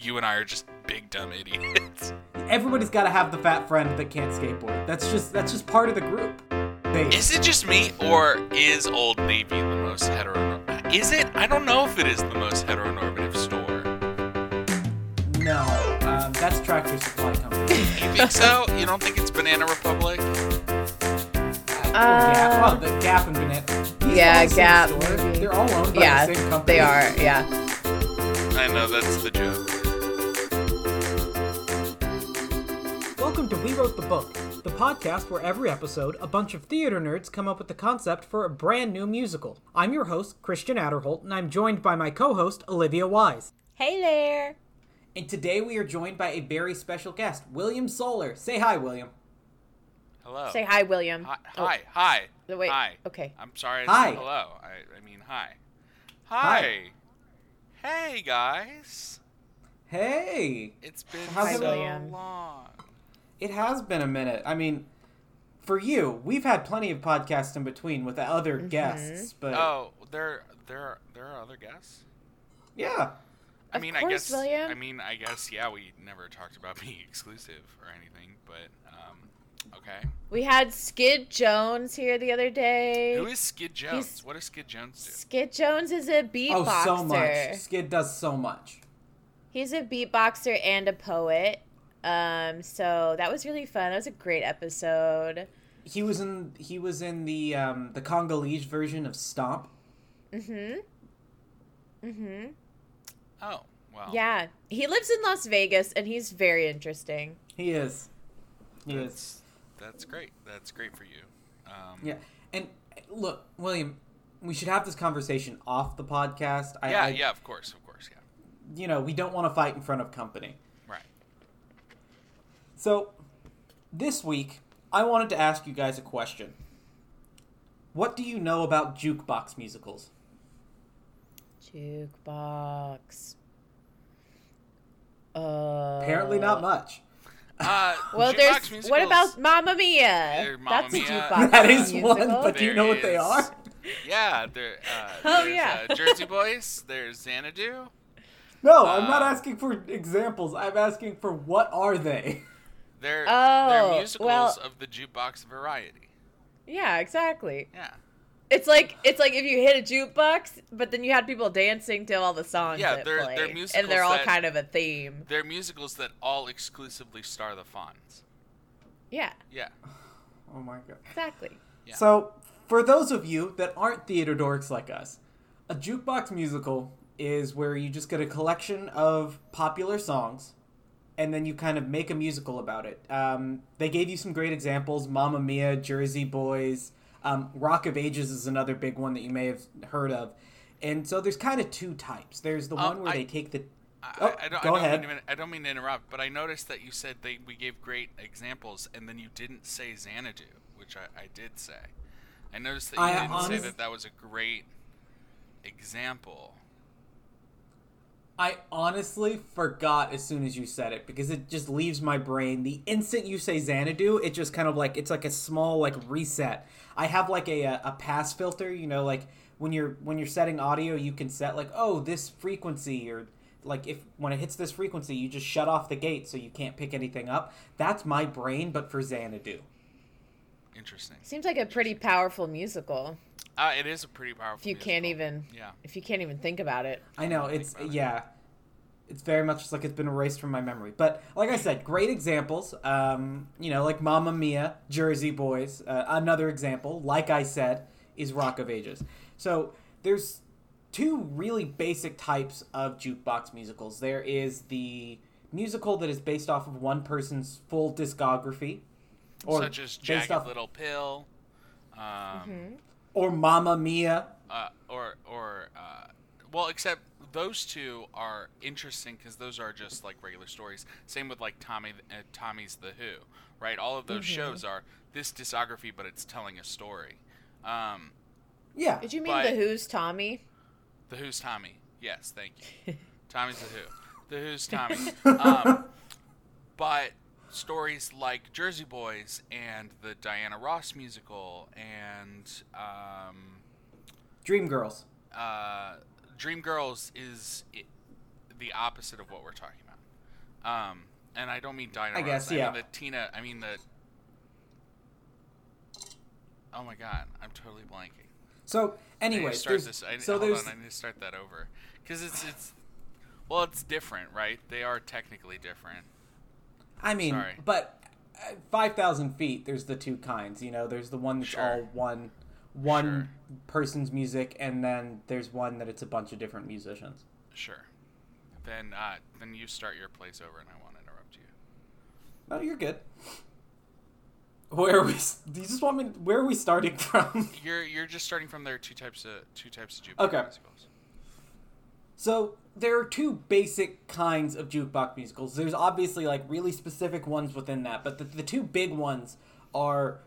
you and I are just big dumb idiots. Everybody's got to have the fat friend that can't skateboard. That's just that's just part of the group. They, Is it just me, or is Old Navy the most heteronormative? Is it? I don't know if it is the most heteronormative store. no, um, that's Tractor Supply Company. You think so? You don't think it's Banana Republic? Uh, Gap. Well, the Gap and Banana. These Yeah, are the Gap, store. They're all owned by yeah, the same company. they are. Yeah. I know that's the joke. Welcome to We Wrote the Book, the podcast where every episode a bunch of theater nerds come up with the concept for a brand new musical. I'm your host, Christian Adderholt, and I'm joined by my co host, Olivia Wise. Hey there. And today we are joined by a very special guest, William Solar. Say hi, William. Hello. Say hi, William. Hi. Oh, Hi. hi. wait, Hi. okay. I'm sorry. I Hi. said hello. I, I mean hi. Hi. Hi. Hey guys. Hey! It's been How's so it- William. long. It has been a minute. I mean, for you, we've had plenty of podcasts in between with other guests, but Oh, there, there, are, there are other guests. yeah. I Of mean, I guess. William. I mean, I guess. Yeah, we never talked about being exclusive or anything, but um, okay. We had Skid Jones here the other day. Who is Skid Jones? He's- What does Skid Jones do? Skid Jones is a beatboxer. Oh, beatboxer. so much. Skid does so much. He's a beatboxer and a poet. Um, so that was really fun. That was a great episode. He was in he was in the um, the Congolese version of Stomp. Mm-hmm. Mm-hmm. Oh, well. Yeah. He lives in Las Vegas and he's very interesting. He is. He is. That's, that's great. That's great for you. Um, Yeah. And look, William, we should have this conversation off the podcast. I, Yeah, I- yeah, of course, of course, yeah. You know, we don't want to fight in front of company. Right. So, this week, I wanted to ask you guys a question. What do you know about jukebox musicals? Jukebox. Uh, Apparently, not much. Uh, Well, jukebox there's what about Mamma Mia? There, Mamma That's Mia. a jukebox That is musical. one, but do you know what they are? Yeah, there. Uh, Oh, there's, yeah. Uh, Jersey Boys. There's Xanadu. No, I'm not Uh, asking for examples. I'm asking for what are they? They're Oh, they're musicals well- of the jukebox variety. Yeah, exactly. Yeah. It's like it's like if you hit a jukebox, but then you had people dancing to all the songs Yeah, that they're- play, they're musicals and they're all that- kind of a theme. They're musicals that all exclusively star the Fonz. Yeah, Yeah. Oh my god. exactly. Yeah. So, for those of you that aren't theater dorks like us, a jukebox musical is where you just get a collection of popular songs and then you kind of make a musical about it. Um, they gave you some great examples Mamma Mia, Jersey Boys, um, Rock of Ages is another big one that you may have heard of. And so there's kind of two types. There's the Um, one where I- they take the. I, Oh, I, I don't, go I don't ahead. Mean to, I don't mean to interrupt, but I noticed that you said they we gave great examples, and then you didn't say Xanadu, which I, I did say. I noticed that you didn't say that that was a great example. I honestly forgot as soon as you said it because it just leaves my brain. The instant you say Xanadu, it just kind of like it's like a small like reset. I have like a a pass filter, you know, like when you're when you're setting audio, you can set like oh this frequency or like if when it hits this frequency, you just shut off the gate so you can't pick anything up. That's my brain, but for Xanadu. Interesting. Seems like a pretty powerful musical. Uh, it is a pretty powerful. If you can't even, Yeah. if you can't even think about it. I know it's about it. yeah, it's very much just like it's been erased from my memory. But like I said, great examples. Um, you know, like Mamma Mia, Jersey Boys. Uh, another example, like I said, is Rock of Ages. So there's two really basic types of jukebox musicals. There is the musical that is based off of one person's full discography, or Such as Jagged off, Little Pill, um, Mm-hmm. or Mamma Mia. uh, or or uh, well, except those two are interesting because those are just like regular stories. Same with like Tommy, uh, Tommy's The Who, right? All of those Mm-hmm. shows are this discography, but it's telling a story. Um, Yeah, Did you mean But- the Who's Tommy? the Who's Tommy? Yes, thank you. Tommy's The Who. The Who's Tommy. Um, but stories like Jersey Boys and the Diana Ross musical and um, Dreamgirls. uh, Dreamgirls is it, the opposite of what we're talking about. Um, and I don't mean Diana. I Ross, guess, I yeah. mean the Tina. I mean the. Oh my god, I'm totally blanking. So, I anyway, start there's, this. I, so hold on, I need to start that over because it's it's. Well, it's different, right? They are technically different. I mean, Sorry. but uh, five thousand feet. There's the two kinds. You know, there's the one that's Sure. all one one Sure. person's music, and then there's one that it's a bunch of different musicians. Sure. Then uh, then you start your place over, and I won't interrupt you. No, you're good. Where are we? Do you just want me? Where are we starting from? You're you're just starting from there. Two types of two types of Jupiter. Okay. So there are two basic kinds of jukebox musicals. There's obviously like really specific ones within that, but the, the two big ones are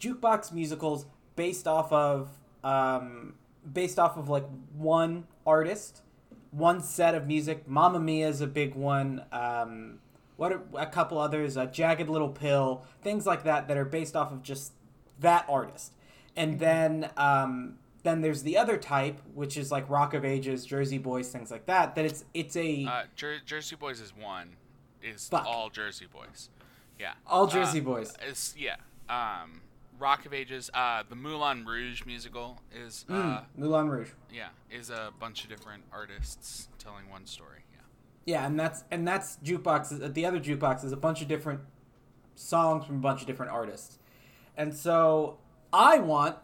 jukebox musicals based off of um, based off of like one artist, one set of music. Mamma Mia is a big one. Um, what are, a couple others, uh, Jagged Little Pill, things like that that are based off of just that artist. And then um, then there's the other type, which is like Rock of Ages, Jersey Boys, things like that. That it's it's a Uh, Jer- Jersey Boys is one. Is Fuck. all Jersey Boys. Yeah. all Jersey Uh, Boys. Is yeah. Um, Rock of Ages. Uh, the Moulin Rouge musical is uh, Mm, Moulin Rouge. yeah is a bunch of different artists telling one story. Yeah. Yeah, and that's and that's jukebox. The other jukebox is a bunch of different songs from a bunch of different artists, and so I want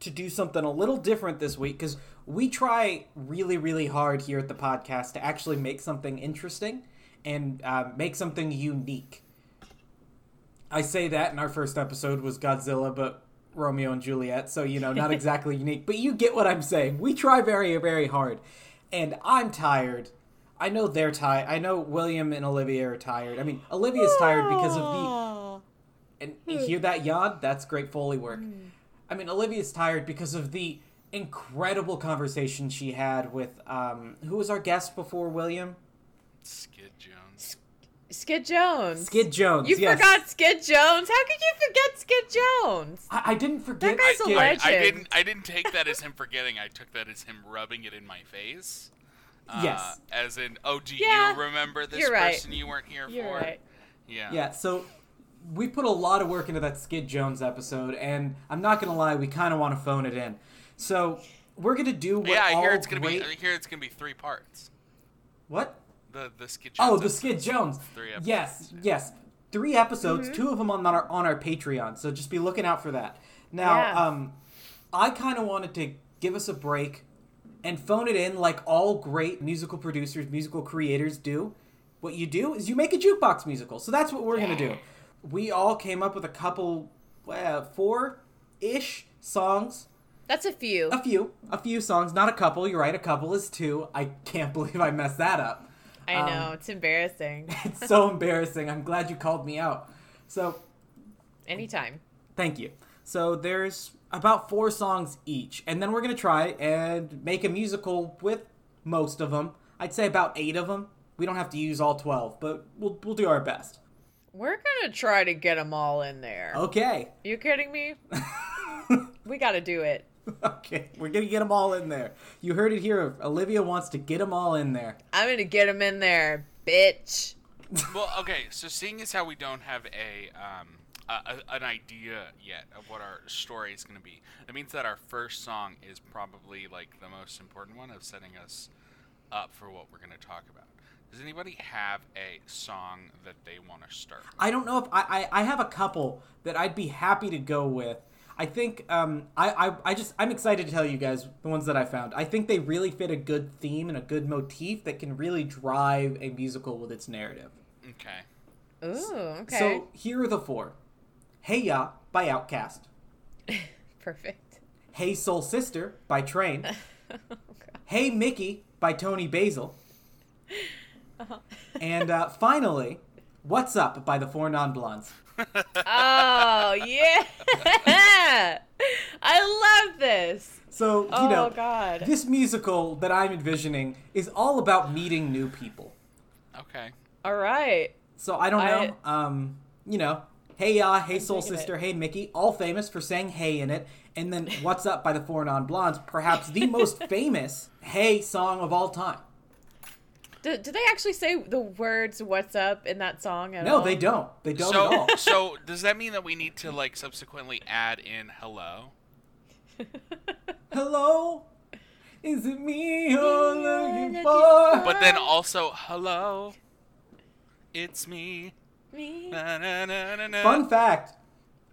to do something a little different this week because we try really, really hard here at the podcast to actually make something interesting and uh, make something unique. I say that, in our first episode was Godzilla, but Romeo and Juliet, so you know, not exactly unique, but you get what I'm saying. We try very, very hard, and I'm tired. I know they're tired. I know William and Olivia are tired. I mean, Olivia's tired because of the and you hear that yawn? That's great Foley work. I mean, Olivia's tired because of the incredible conversation she had with um, who was our guest before William? Skid Jones. Skid Jones. Skid Jones. You yes. forgot Skid Jones. How could you forget Skid Jones? I, I didn't forget. That guy's a Skid. I, I legend. didn't. I didn't take that as him forgetting. I took that as him rubbing it in my face. Uh, Yes. As in, oh, do Yeah, you remember this you're right. person you weren't here You're for? right. Yeah. Yeah. So we put a lot of work into that Skid Jones episode, and I'm not gonna lie, we kind of want to phone it in. So we're gonna do what Yeah, I hear all it's gonna great... be. I hear it's gonna be three parts. What? The the Skid Jones. Oh, the episode. Skid Jones. Three episodes, Yes, yes. Three episodes, Mm-hmm. two of them on our on our Patreon. So just be looking out for that. Now, Yeah. um, I kind of wanted to give us a break and phone it in like all great musical producers, musical creators do. What you do is you make a jukebox musical. So that's what we're gonna do. We all came up with a couple, uh, four ish songs That's a few. a few, a few songs, not a couple. You're right, a couple is two. I can't believe I messed that up. I um, know. It's embarrassing. It's so embarrassing. I'm glad you called me out. So, Anytime. thank you. So, there's about four songs each, and then we're going to try and make a musical with most of them. I'd say about eight of them. We don't have to use all 12, but we'll, we'll do our best. We're gonna try to get them all in there. Okay. You kidding me? we gotta do it. okay, we're going to get them all in there. You heard it here. Olivia wants to get them all in there. I'm gonna get them in there, bitch. Well, okay. So seeing as how we don't have a um a, a, an idea yet of what our story is going to be, that means that our first song is probably like the most important one of setting us up for what we're going to talk about. Does anybody have a song that they want to start? With? I don't know if I, I I have a couple that I'd be happy to go with. I think um I, I I just I'm excited to tell you guys the ones that I found. I think they really fit a good theme and a good motif that can really drive a musical with its narrative. Okay. Ooh, okay. So here are the four: Hey Ya by OutKast. Perfect. Hey Soul Sister by Train, Oh, God. Hey Mickey by Toni Basil, Uh-huh. and uh, finally, What's Up by the Four Non Blondes. Oh yeah! I love this. So you Oh know, God. this musical that I'm envisioning is all about meeting new people. Okay. All right. So I don't I- know. Um, you know, Hey Ya, Hey Soul digging it. Sister, Hey Mickey, all famous for saying "Hey" in it, and then What's Up by the Four Non Blondes, perhaps the most famous "Hey" song of all time. Do, do they actually say the words "What's up" in that song at No, all? they don't. They don't so, at all. so does that mean that we need to like subsequently add in hello? Hello, is it me you're looking looking for? But then also hello, it's me. Me? Na, na, na, na, na. Fun fact: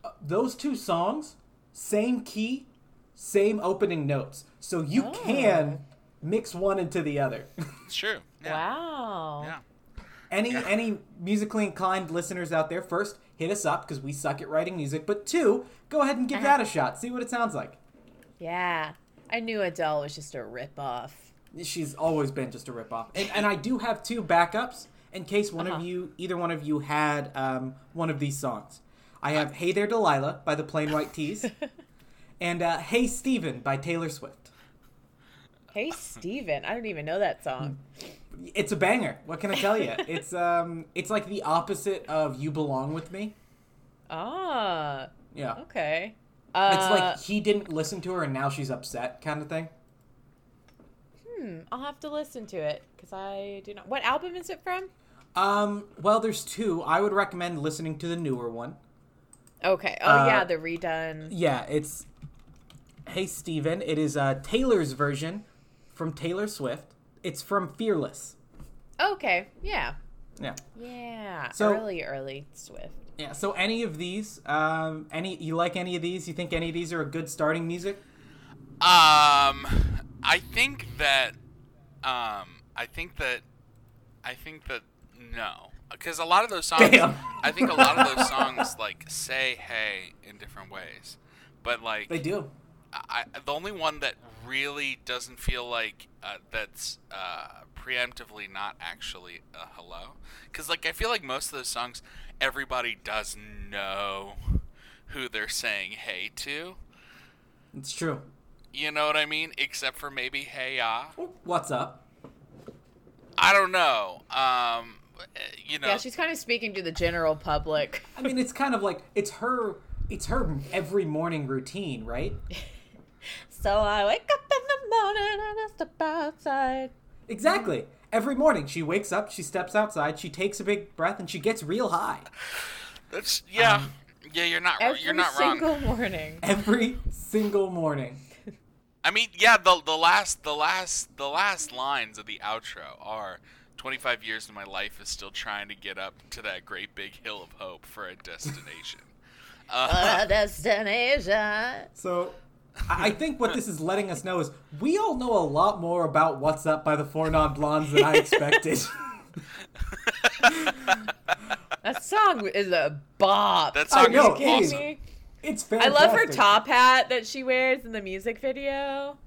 uh, those two songs, same key, same opening notes, so you Oh. can mix one into the other. It's true. Yeah. Wow. Yeah. any any musically inclined listeners out there, first hit us up because we suck at writing music. But two, go ahead and give Uh-huh. that a shot. See what it sounds like. Yeah. I knew Adele was just a rip off. She's always been just a ripoff. And, and I do have two backups in case one Uh-huh. of you, either one of you, had um, one of these songs. I have "Hey There, Delilah" by the Plain White T's, and uh, "Hey Stephen" by Taylor Swift. Hey, Stephen. I don't even know that song. It's a banger. What can I tell you? It's um, it's like the opposite of "You Belong with Me." Ah, Yeah, okay. it's Uh, like he didn't listen to her and now she's upset, kind of thing. hmm, I'll have to listen to it because I do not. What album is it from? Um, well, there's two. I would recommend listening to the newer one. Okay. Oh Uh, yeah, the redone. Yeah, it's Hey Stephen. It is uh, Taylor's version from Taylor Swift. It's from Fearless. Okay. Yeah. Yeah. Yeah. So- early, early Swift. Yeah. So any of these, um, any you like any of these? You think any of these are a good starting music? Um, I think that, um, I think that, I think that no, because a lot of those songs, Damn. I think a lot of those songs like say "hey" in different ways, but like They do. I, the only one that really doesn't feel like uh, that's uh, preemptively not actually a hello, because like I feel like most of those songs, everybody does know who they're saying "hey" to. It's true. You know what I mean? Except for maybe "hey ah." What's up? I don't know. Um, you know, Yeah, she's kind of speaking to the general public. I mean, it's kind of like it's her. It's her every morning routine, right? So I wake up in the morning and I step outside. Exactly. Every morning she wakes up, she steps outside, she takes a big breath, and she gets real high. that's yeah, yeah. You're not. Every you're not wrong. Every single morning. Every single morning. I mean, yeah, the the last the last the last lines of the outro are 25 years of my life is still trying to get up to that great big hill of hope for a destination. Uh, A destination. So I I think what this is letting us know is we all know a lot more about What's Up by the Four Non Blondes than I expected. That song is a bop. that I song know, is it is. awesome. me? it's I love her top hat that she wears in the music video.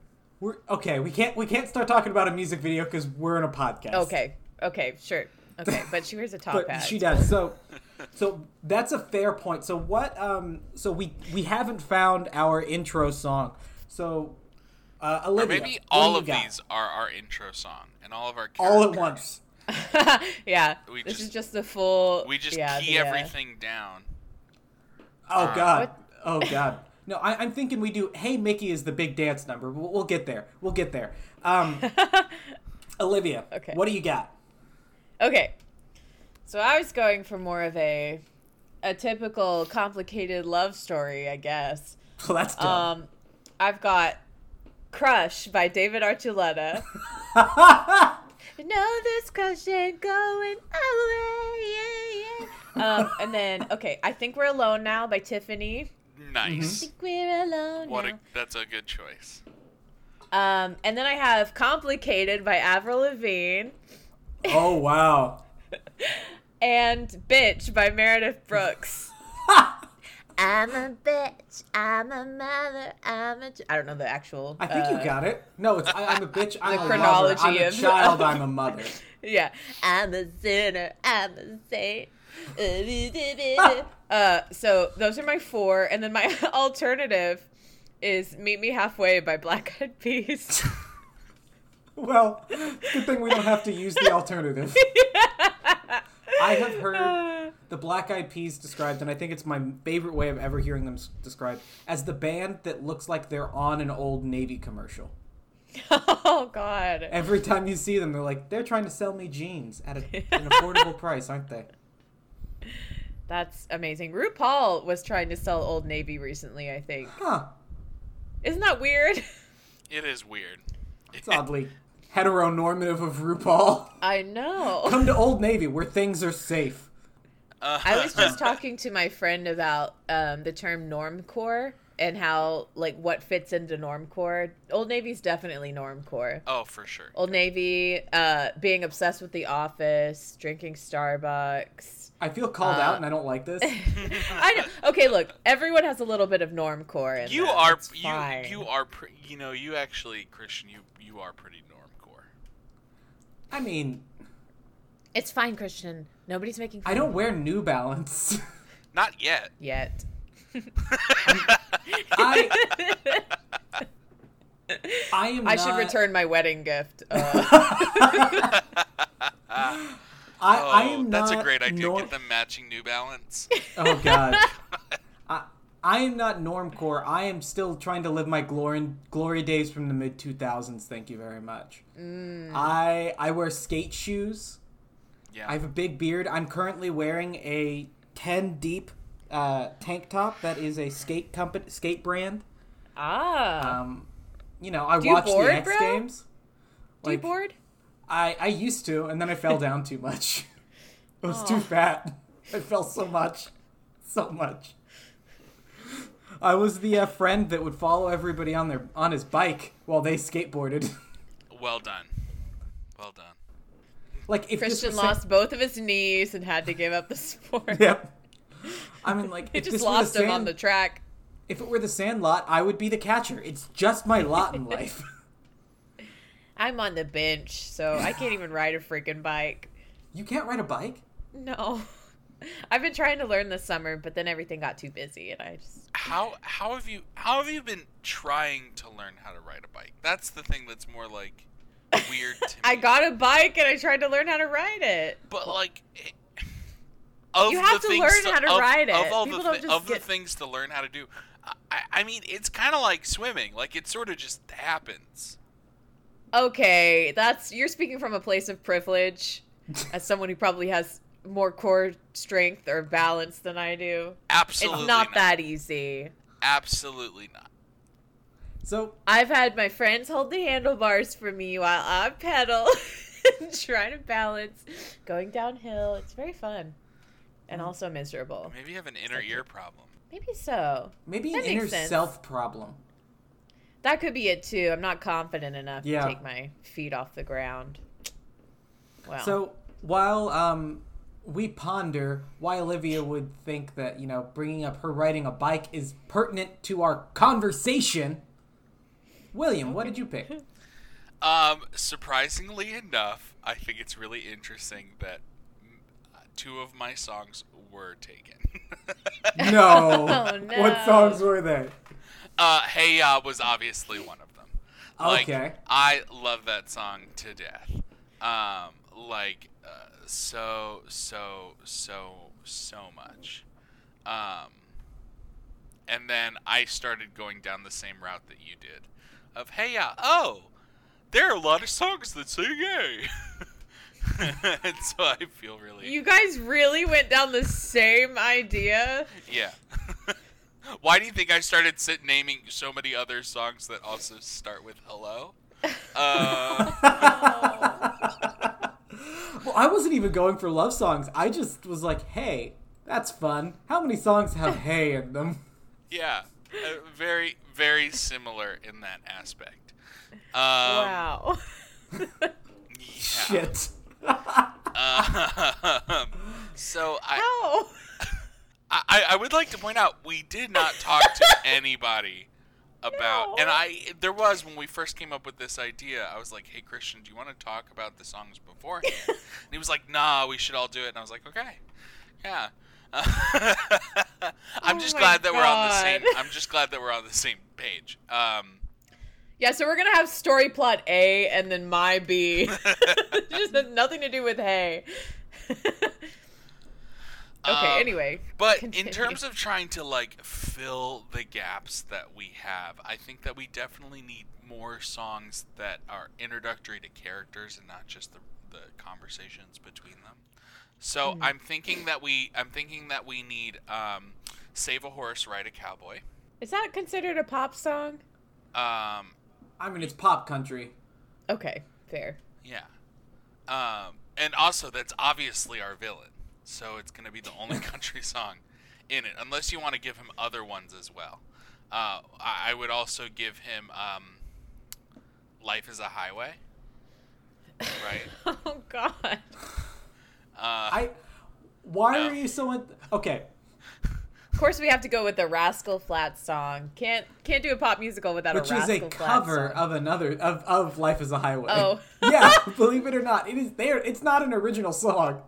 We're, okay, we can't we can't start talking about a music video because we're in a podcast. Okay, okay, sure. Okay, but she wears a top but hat. she does. So, so that's a fair point. So what? Um, so we we haven't found our intro song. So, uh, Or Olivia, maybe all of got? these are our intro song and all of our all at once. yeah, We this just- is just the full. We just yeah, key the, uh, everything down. Oh Uh, God. What? Oh God. No, I, I'm thinking we do. Hey, Mickey is the big dance number. We'll, we'll get there. We'll get there. Um, Olivia, Okay. what do you got? Okay, so I was going for more of a a typical complicated love story, I guess. Well, that's dumb. Um, I've got "Crush" by David Archuleta. No, this crush ain't going away. Yeah, yeah. Um, and then, okay, I think we're alone now by Tiffany. Nice. think we're alone What now. a that's a good choice. Um, and then I have "Complicated" by Avril Lavigne oh wow. And "Bitch" by Meredith Brooks. I'm a bitch. I'm a mother. I'm a. Ch- I don't know the actual. I think uh, you got it. No, it's I, I'm a bitch. I'm the a chronology lover. I'm a child. I'm a mother. Yeah. I'm a sinner. I'm a saint. uh, so those are my four, and then my alternative is "Meet Me Halfway" by Black Eyed Peas. Well, good thing we don't have to use the alternative. I have heard the Black Eyed Peas described, and I think it's my favorite way of ever hearing them described as the band that looks like they're on an old Navy commercial. Oh God. Every time you see them, they're like, they're trying to sell me jeans at a, an affordable price, aren't they? That's amazing. RuPaul was trying to sell Old Navy recently, I think. Huh. Isn't that weird? It is weird. It's oddly heteronormative of RuPaul. I know. Come to Old Navy where things are safe. Uh, I was just talking to my friend about um, the term normcore and how like what fits into normcore. Old Navy's definitely normcore. Oh, for sure. Old Navy, uh, being obsessed with The Office, drinking Starbucks. I feel called Uh, out and I don't like this. I know. Okay, look, everyone has a little bit of normcore. In You them. are It's you fine. you are you know you actually Christian you you are pretty normcore. I mean, It's fine, Christian. Nobody's making. Fun I don't of wear New Balance. Not yet. yet. I I am. I should not- return my wedding gift. Uh, I, oh, I am that's not a great idea. nor- Get them matching New Balance. Oh God. I, I am not normcore. I am still trying to live my glory glory days from the mid two thousands. Thank you very much. Mm. I I wear skate shoes. Yeah. I have a big beard. I'm currently wearing a ten deep uh, tank top that is a skate company skate brand. ah, Um, you know, I Do watch board, the X bro? Games. do you board? I I used to, and then I fell down too much. I was too fat. I fell so much, so much. I was the uh, friend that would follow everybody on their on his bike while they skateboarded. well done. Well done. like if Christian was Sa- lost both of his knees and had to give up the sport. Yep. I mean, like He just lost the him on the track. If it were the sand lot, I would be the catcher. It's just my lot in life. I'm on the bench, so I can't even ride a freaking bike. you can't ride a bike. No. I've been trying to learn this summer, but then everything got too busy and I just How how have you how have you been trying to learn how to ride a bike? That's the thing that's more like weird to me. I got a bike and I tried to learn how to ride it. but like it- of You have the to things learn how to of, ride Of it. all People the don't thi- just of the things to learn how to do, I, I mean, it's kind of like swimming. Like it sort of just happens. Okay, that's you're speaking from a place of privilege as someone who probably has more core strength or balance than I do. Absolutely it's not, that easy. Absolutely not. So I've had my friends hold the handlebars for me while I pedal and try to balance going downhill. It's very fun and also miserable. Maybe you have an inner ear problem. Maybe so. maybe That an inner sense. self problem. That could be it too. I'm not confident enough Yeah. to take my feet off the ground. Well, So while um, we ponder why Olivia would think that you know bringing up her riding a bike is pertinent to our conversation, William, what did you pick? Um, surprisingly enough, I think it's really interesting that two of my songs were taken. No. Oh, no. What songs were they? uh, Hey Ya was obviously one of them. Like, Okay. I love that song to death. Um, like, uh, so, so, so, so much. Um, and then I started going down the same route that you did. Of, hey, yeah, oh, there are a lot of songs that say gay. and so I feel really. you guys really went down the same idea. Yeah. Why do you think I started sit naming so many other songs that also start with hello? Uh, well, I wasn't even going for love songs. I just was like, hey, that's fun. How many songs have hey in them? yeah, uh, very, very similar in that aspect. Um, wow. Yeah. Shit. Um, so I, How? I, I would like to point out we did not talk to anybody about, No. and I there was when we first came up with this idea. I was like, "Hey Christian, do you want to talk about the songs beforehand?" and he was like, "Nah, we should all do it." And I was like, "Okay, yeah." I'm Oh just glad that we're on the same. I'm just glad that we're on the same page. Um, Yeah, so we're gonna have story plot A and then my B. just has nothing to do with hay. Okay. Um, anyway. But continue. in terms of trying to like fill the gaps that we have, I think that we definitely need more songs that are introductory to characters and not just the the conversations between them. So Hmm. I'm thinking that we I'm thinking that we need um, save a horse, ride a cowboy. is that considered a pop song? Um, I mean, it's pop country. Okay. Fair. yeah. Um, and also that's obviously our villain, so it's gonna be the only country song in it, unless you want to give him other ones as well. Uh, I, I would also give him um, "Life Is a Highway." Right. Oh God. Uh, I. Why No. are you so? In- okay. Of course, we have to go with the Rascal Flatts song. Can't can't do a pop musical without Which a Rascal Which is a cover song. of another of, of Life is a Highway. Oh. yeah, believe it or not, it is there. It's not an original song.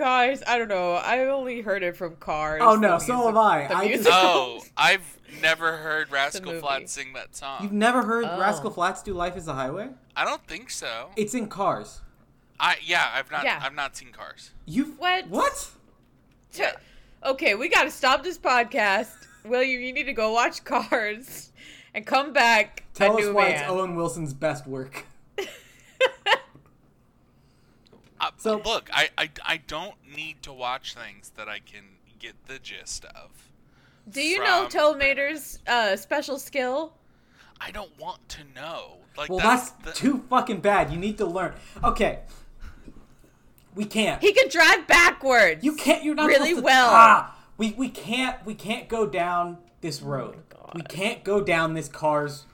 Guys, I don't know. I only heard it from Cars. Oh, no, so music- have I. the I just- musical. oh, I've never heard Rascal movie. Flatts sing that song. You've never heard Oh. Rascal Flatts do Life is a Highway? I don't think so. It's in Cars. I yeah, I've not. Yeah. I've not seen Cars. You've What? What? Yeah. Okay, we got to stop this podcast. William, you need to go watch Cars and come back Tell a us new why man. it's Owen Wilson's best work. Uh, So- look, I, I I don't need to watch things that I can get the gist of. Do you know from- uh, special skill? I don't want to know. Like Well, that's, that's, the, too fucking bad. You need to learn. Okay. We can't. He can drive backwards. You can't. You're not Really supposed to- well. Ah, we we can't. We can't go down this road. God. we can't go down this car's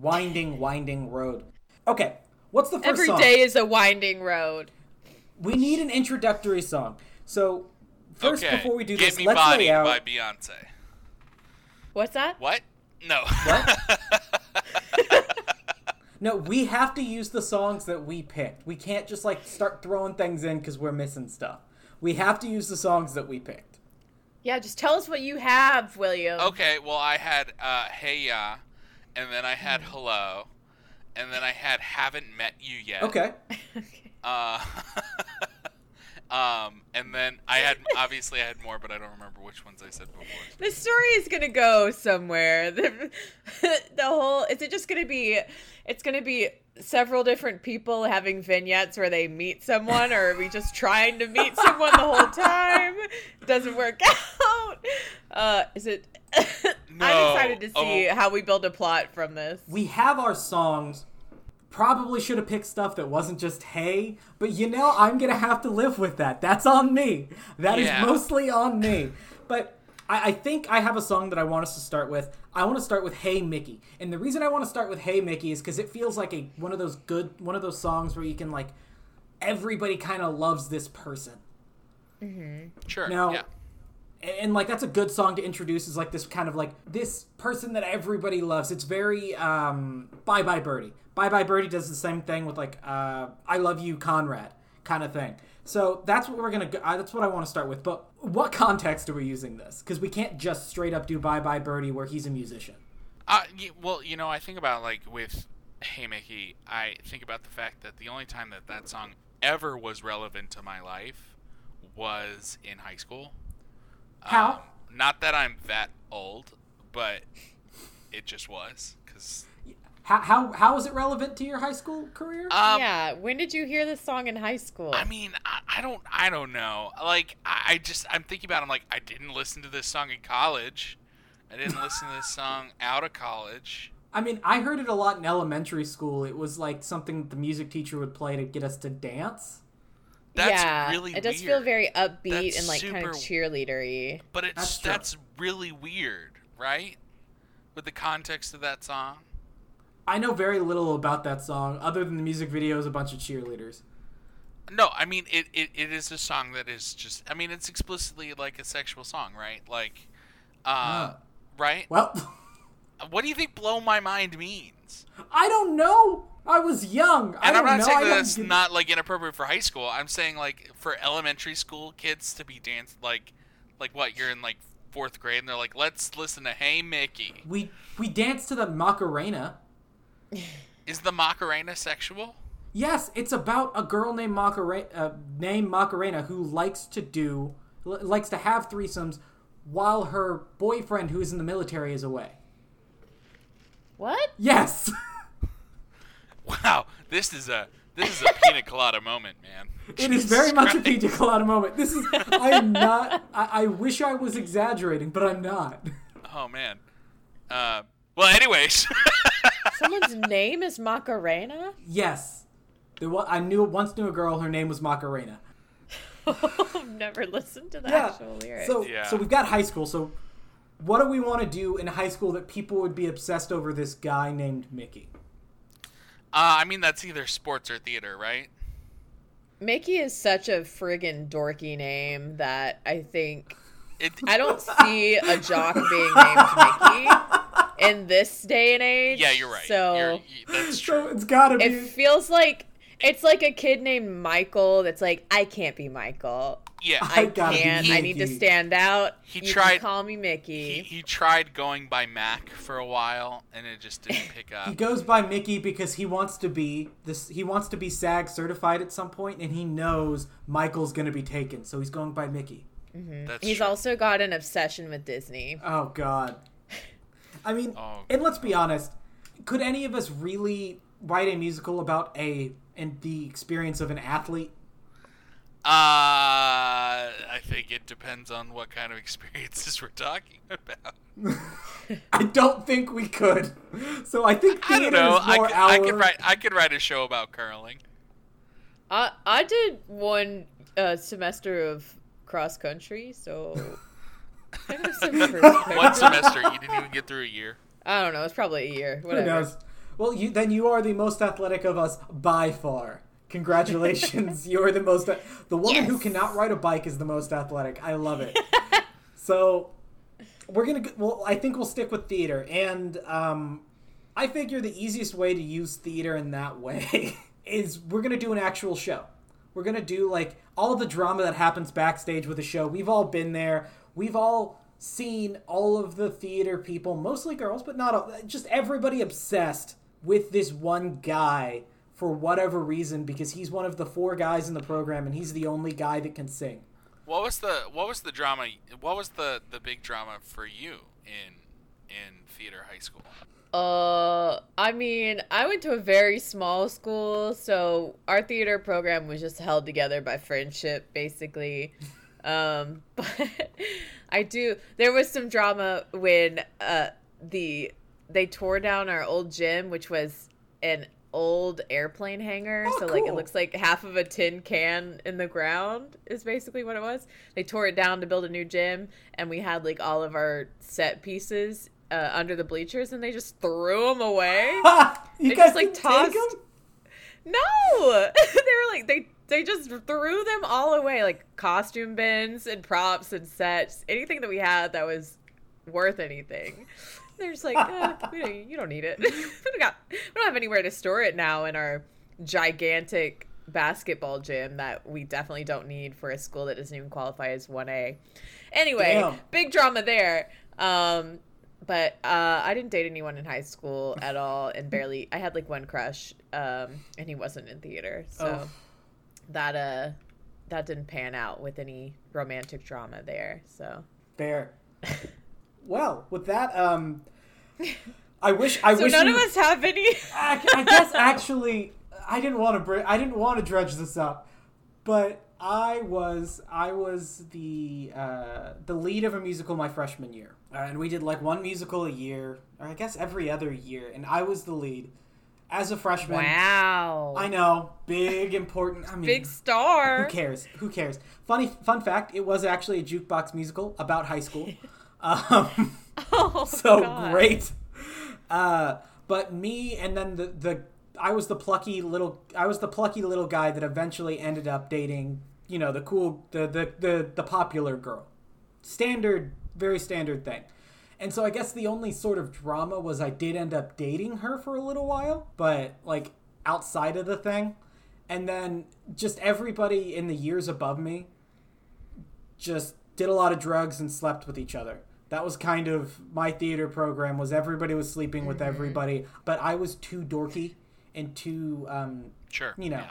winding, winding road. Okay. What's the first Every song? day is a winding road. We need an introductory song. So first, okay. before we do Get this, Me let's Body lay out. by Beyonce. What's that? What? No. No, we have to use the songs that we picked. We can't just like start throwing things in because we're missing stuff. We have to use the songs that we picked. Yeah, just tell us what you have, William. okay. Well, I had uh, Hey Ya, and then I had Hello, and then I had Haven't Met You Yet. Okay. Okay. Uh, um, and then I had obviously I had more, but I don't remember which ones I said before. The story is gonna go somewhere. The, the whole is it just gonna be? It's gonna be several different people having vignettes where they meet someone, or are we just trying to meet someone the whole time? Doesn't work out. Uh, is it? No. I'm excited to see Oh. how we build a plot from this. We have our songs. Probably should have picked stuff that wasn't just hey, but you know, I'm gonna have to live with that. That's on me. That is Yeah. mostly on me. But I, I think I have a song that I want us to start with. I want to start with Hey Mickey. And the reason I want to start with Hey Mickey is because it feels like a one of those good one of those songs where you can like everybody kind of loves this person. Mm-hmm. Sure. Now- yeah. and like that's a good song to introduce is like this kind of like this person that everybody loves it's very um bye bye birdie bye bye birdie does the same thing with like uh i love you conrad kind of thing so that's what we're gonna go uh, that's what i want to start with but what context are we using this because we can't just straight up do bye bye birdie where he's a musician Uh, well, you know, I think about like with Hey Mickey, I think about the fact that the only time that that song ever was relevant to my life was in high school. How? Um, not that I'm that old, but it just was because how, how how is it relevant to your high school career um, yeah, when did you hear this song in high school? I mean, I, I don't, I don't know. Like, I, I just, I'm thinking about. It, I'm like, I didn't listen to this song in college. I didn't listen to this song out of college. I mean, I heard it a lot in elementary school. It was like something the music teacher would play to get us to dance. That's yeah, really it does weird. feel very upbeat That's and like kind super- of cheerleadery. But it's That's that's, really weird, right? With the context of that song. I know very little about that song, other than the music video is a bunch of cheerleaders. No, I mean it, it, it is a song that is just I mean it's explicitly like a sexual song, right? Like uh right? Well, What do you think blow my mind means? I don't know. I was young. And I'm don't not know. saying I that don't it's get- not like inappropriate for high school. I'm saying like for elementary school kids to be dance like like what, you're in like fourth grade and they're like, Let's listen to Hey Mickey. We we danced to the Macarena. Is the Macarena sexual? Yes, it's about a girl named Macarena, uh, named Macarena who likes to do l- likes to have threesomes while her boyfriend, who is in the military, is away. What? Yes, Wow, this is a this is a pina colada moment, man. it is Jesus very much a Christ. pina colada moment. This is. I am not. I, I wish I was exaggerating, but I'm not. Oh man. Uh, well, anyways. Someone's name is Macarena? Yes, there wa- I knew once knew a girl. Her name was Macarena. I've never listened to the Yeah. actual lyrics. So Yeah. so we've got high school. So what do we want to do in high school that people would be obsessed over this guy named Mickey? Uh, I mean, that's either sports or theater, right? Mickey is such a friggin' dorky name that I think It, I don't see a jock being named Mickey in this day and age. yeah, you're right. So You're- y- that's So true. it's gotta be. it feels like it's like a kid named Michael that's like, I can't be Michael. Yeah, I I can't. I need to stand out. He you tried- Can call me Mickey. he, he tried going by Mac for a while, and it just didn't pick up. he goes by Mickey because he wants to be this. He wants to be SAG certified at some point, and he knows Michael's gonna be taken, so he's going by Mickey. Mm-hmm. That's He's true. also got an obsession with Disney. Oh God. I mean, Oh, and let's be honest. Could any of us really write a musical about a and the experience of an athlete? Uh, I think it depends on what kind of experiences we're talking about. I don't think we could. So I think I theater don't know. I more could, our. I could write. I could write a show about curling. I I did one uh, semester of cross country, so I have some One semester, you didn't even get through a year. I don't know. It's probably a year. Who knows? Well, you then you are the most athletic of us by far. Congratulations, you're the most. The woman who cannot ride a bike is the most athletic. I love it. so we're gonna. Well, I think we'll stick with theater, and um, I figure the easiest way to use theater in that way is we're gonna do an actual show. We're gonna do like all the drama that happens backstage with a show. We've all been there. We've all seen all of the theater people, mostly girls, but not all, just everybody obsessed with this one guy for whatever reason because he's one of the four guys in the program and he's the only guy that can sing. What was the What was the drama? What was the the big drama for you in in theater high school? Uh, I mean, I went to a very small school, so our theater program was just held together by friendship, basically. Um, but I do. There was some drama when uh the they tore down our old gym, which was an old airplane hangar. Oh, so like it looks like half of a tin can in the ground is basically what it was. They tore it down to build a new gym, and we had like all of our set pieces uh, under the bleachers, and they just threw them away. you They guys just, like, didn't take tossed-? No, they were like they they just threw them all away, like costume bins and props and sets, anything that we had that was worth anything. They're just like, eh, don't, you don't need it. we don't got we don't have anywhere to store it now in our gigantic basketball gym that we definitely don't need for a school that doesn't even qualify as 1A. Anyway, Damn. big drama there. Um, but uh, I didn't date anyone in high school at all, and barely. I had like one crush, um, and he wasn't in theater, so Oh. That uh, that didn't pan out with any romantic drama there. So Fair. Well, with that, um, I wish I so wish none we- of us have any. I, I guess actually, I didn't want to bring. I didn't want to dredge this up, but I was I was the uh, the lead of a musical my freshman year, uh, and we did like one musical a year, or I guess every other year, and I was the lead as a freshman. wow, I know, big important. I mean, big star. who cares? Who cares? Funny fun fact: it was actually a jukebox musical about high school. Um, Oh, so God. great. Uh, but me and then the the I was the plucky little I was the plucky little guy that eventually ended up dating you know the cool the the the, the popular girl. Standard, very standard thing. And so I guess the only sort of drama was I did end up dating her for a little while, but like outside of the thing. And then just everybody in the years above me just did a lot of drugs and slept with each other. That was kind of my theater program was everybody was sleeping with everybody, but I was too dorky and too um Sure. You know.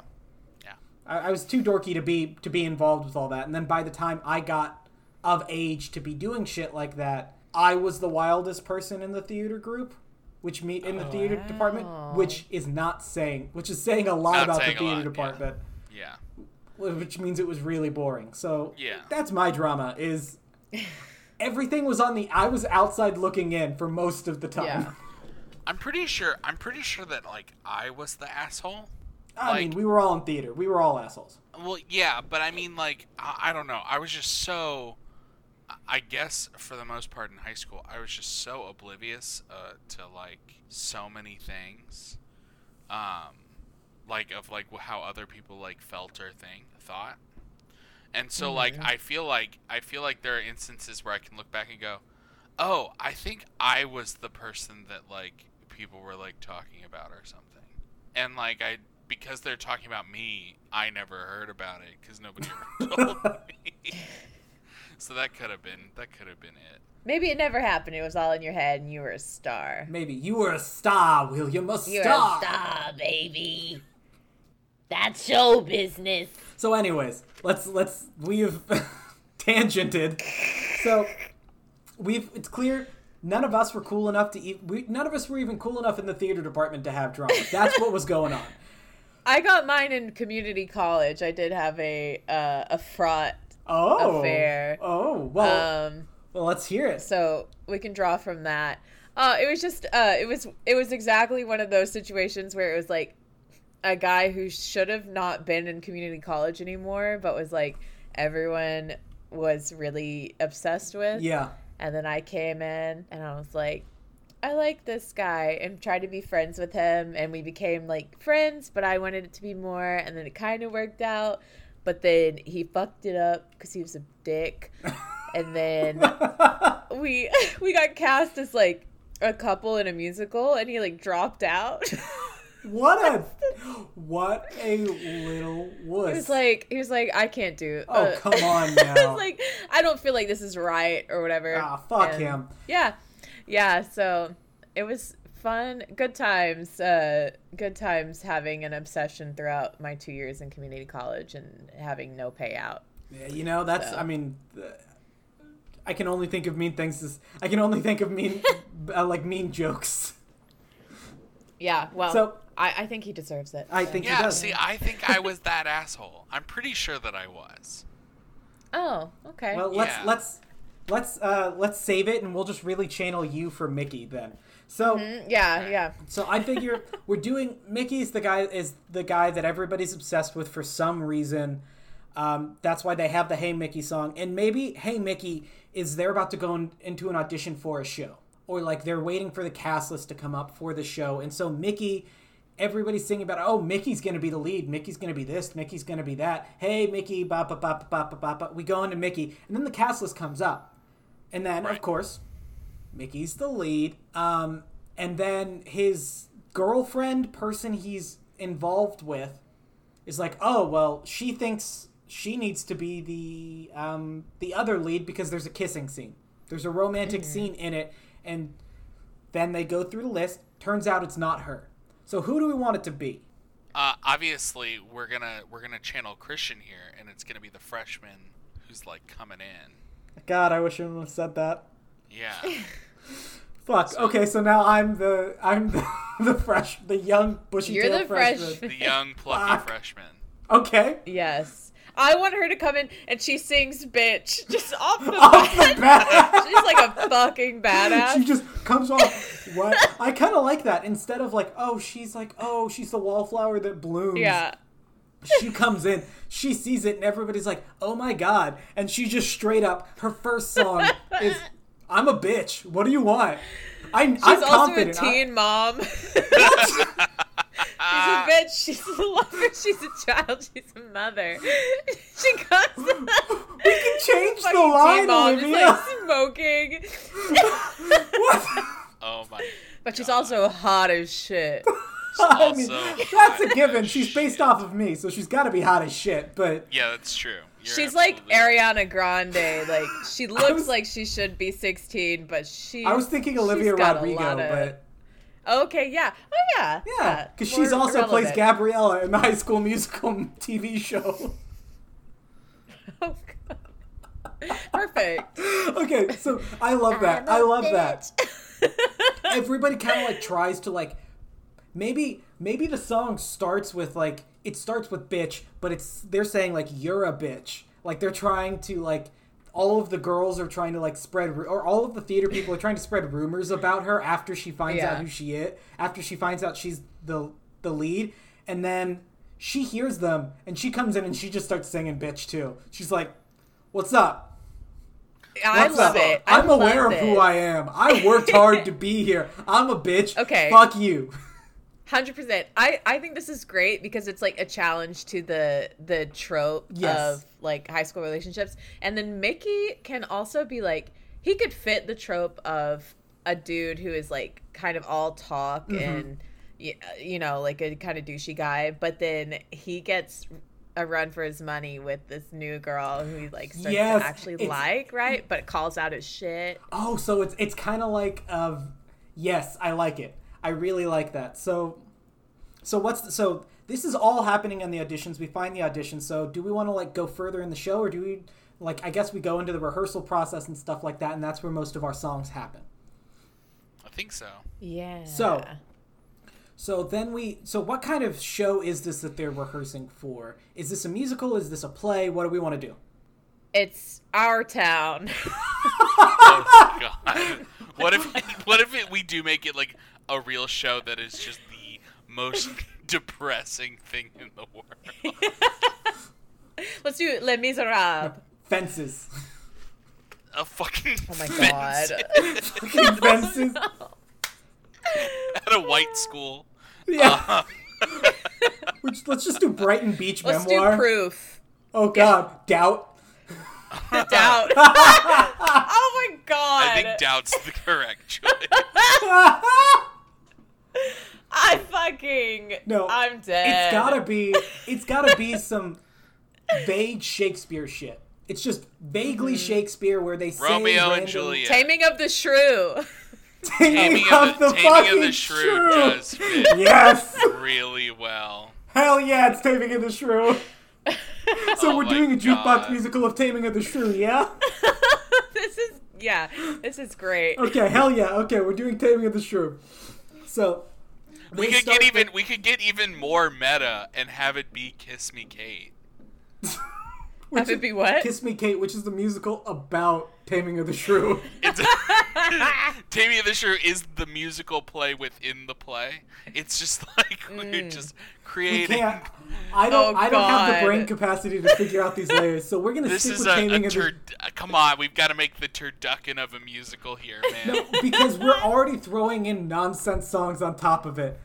Yeah. I, I was too dorky to be to be involved with all that. And then by the time I got of age to be doing shit like that, I was the wildest person in the theater group, which me in the oh, theater department, which is not saying, which is saying a lot Not about the theater lot, department, Yeah. which means it was really boring. So Yeah. that's my drama. Is everything was on the I was outside looking in for most of the time. Yeah. I'm pretty sure. I'm pretty sure that like I was the asshole. I mean, we were all in theater. We were all assholes. Well, yeah, but I mean, like, I, I don't know. I was just so. I guess for the most part in high school, I was just so oblivious uh, to like so many things, um, like of like how other people like felt or thing thought, and so like I feel like I feel like there are instances where I can look back and go, oh, I think I was the person that like people were like talking about or something, and like I because they're talking about me, I never heard about it because nobody ever told me. so that could have been that could have been it. Maybe it never happened. It was all in your head, and you were a star. Maybe you were a star, William, a You're star. a star, baby. That's show business. So, anyways, let's let's we've tangented. So we've it's clear none of us were cool enough to eat. We, none of us were even cool enough in the theater department to have drama. That's what was going on. I got mine in community college. I did have a uh, a fraught. Oh, Affair. Oh, well, Um, well, let's hear it. so we can draw from that. Uh, it was just uh, it was it was exactly one of those situations where it was like a guy who should have not been in community college anymore, but was like everyone was really obsessed with. Yeah. And then I came in and I was like, I like this guy and tried to be friends with him. And we became like friends, but I wanted it to be more. And then it kind of worked out. But then he fucked it up because he was a dick. And then we we got cast as like a couple in a musical and he like dropped out. what a what a little wuss. He was like, he was like, I can't do. It. Oh, uh, come on I now. was like, I don't feel like this is right or whatever. Ah, fuck And- him. Yeah, yeah. So it was fun, good times. Uh, good times having an obsession throughout my two years in community college and having no payout. Yeah, you know, that's. So. I mean, I can only think of mean things. As, I can only think of mean, uh, like mean jokes. Yeah. Well, So- I, I think he deserves it. I so. think he Yeah, does. see, I think I was that asshole. I'm pretty sure that I was. Oh, okay. Well, let's Yeah. let's let's uh let's save it, and we'll just really channel you for Mickey then. So Mm, yeah, yeah. so I figure we're doing Mickey's the guy is the guy that everybody's obsessed with for some reason. Um, that's why they have the Hey Mickey song, and maybe Hey Mickey is they're about to go in, into an audition for a show, or like they're waiting for the cast list to come up for the show, and so Mickey. Everybody's singing about, oh, Mickey's gonna be the lead. Mickey's gonna be this. Mickey's gonna be that. Hey, Mickey, ba ba ba ba ba ba ba. We go into Mickey, and then the cast list comes up, and then of course, Mickey's the lead. Um, and then his girlfriend, person he's involved with, is like, oh well, she thinks she needs to be the um, the other lead because there's a kissing scene. There's a romantic scene in it, and then they go through the list. Turns out it's not her. So who do we want it to be? Uh, obviously, we're gonna we're gonna channel Christian here, and it's gonna be the freshman who's like coming in. God, I wish I would have said that. Yeah, Fuck. Okay, so now I'm the I'm the, the fresh the young bushy You're the freshman. freshman. the young plucky Fuck. freshman. Okay. Yes. I want her to come in and she sings bitch just off the Off bat. the bat. She's like a fucking badass. she just comes off. What? I kind of like that. Instead of like, oh, she's like, oh, she's the wallflower that blooms. yeah. She comes in, she sees it, and everybody's like, oh my god. And she just straight up, her first song is, I'm a bitch. What do you want? I, She's I'm also a confident. I- teen mom. she's a bitch. She's a lover. She's a child. She's a mother. she comes. we can change the line, teen mom, Olivia. just like smoking. what? Oh my. but she's also hot as shit. I mean, Also that's a given. as She's based shit. off of me, so she's got to be hot as shit. But Yeah, that's true. You're She's like absolutely right. Ariana Grande. Like she looks was- like she should be 16, but she. I was thinking Olivia she's got a Rodrigo, of- but Okay, yeah. Oh yeah. Yeah, because she's more also plays. Gabriella in the High School Musical TV show. Oh, God. Perfect. okay, so I love that. I love that. Everybody kind of like tries to like maybe maybe the song starts with like it starts with bitch, but it's they're saying like you're a bitch. Like they're trying to like all of the girls are trying to like spread or all of the theater people are trying to spread rumors about her after she finds out who she is, after she finds out she's the the lead, and then she hears them and she comes in and she just starts singing bitch too. She's like, "What's up?" I What's love up? it. I I'm aware love of who. I am. I worked hard to be here. I'm a bitch. Okay. Fuck you. Hundred percent. I I think this is great because it's like a challenge to the the trope Yes. of like high school relationships, and then Mickey can also be like he could fit the trope of a dude who is like kind of all talk Mm-hmm. and you know like a kind of douchey guy, but then he gets a run for his money with this new girl who he like starts Yes, to actually like, right? But calls out his shit. Oh, so it's it's kind of like of yes, I like it. I really like that. So so what's the, so this is all happening in the auditions. We find the auditions. So do we want to like go further in the show or do we like I guess we go into the rehearsal process and stuff like that and that's where most of our songs happen. I think so. Yeah. So- So then we so what kind of show is this that they're rehearsing for? Is this a musical? Is this a play? What do we want to do? it's our town. Oh God! What if what if it, we do make it like a real show that is just the most depressing thing in the world? Let's do Les Miserables. Fences. A fucking Oh my fence god. Fucking fences. at a white school. Yeah. Uh, Which, let's just do Brighton Beach Let's memoir. do proof. Oh God, doubt. Doubt. oh my god. I think doubt's the correct choice. I fucking No, I'm dead. It's gotta be. It's gotta be some vague Shakespeare shit. It's just vaguely Mm-hmm. Shakespeare where they say Romeo and Juliet. Taming of the Shrew. Taming, Taming of of the, the, Taming of the Shrew shrew. does fit Yes. really well. Hell yeah, it's Taming of the Shrew. So Oh we're doing a jukebox God. musical of Taming of the Shrew, yeah? this is yeah, this is great. Okay, hell yeah. Okay, we're doing Taming of the Shrew. So We could get even the- we could get even more meta and have it be Kiss Me Kate. which Have it is- be what? Kiss Me Kate, which is the musical about Taming of the Shrew. It's Taming of the Shrew is the musical play within the play. It's just like we're Mm. just We creating. can't. I don't. Oh, I don't have the brain capacity to figure out these layers. So we're gonna This stick is with a, Taming a of the come on, we've got to make the turducken of a musical here, man. No, because we're already throwing in nonsense songs on top of it.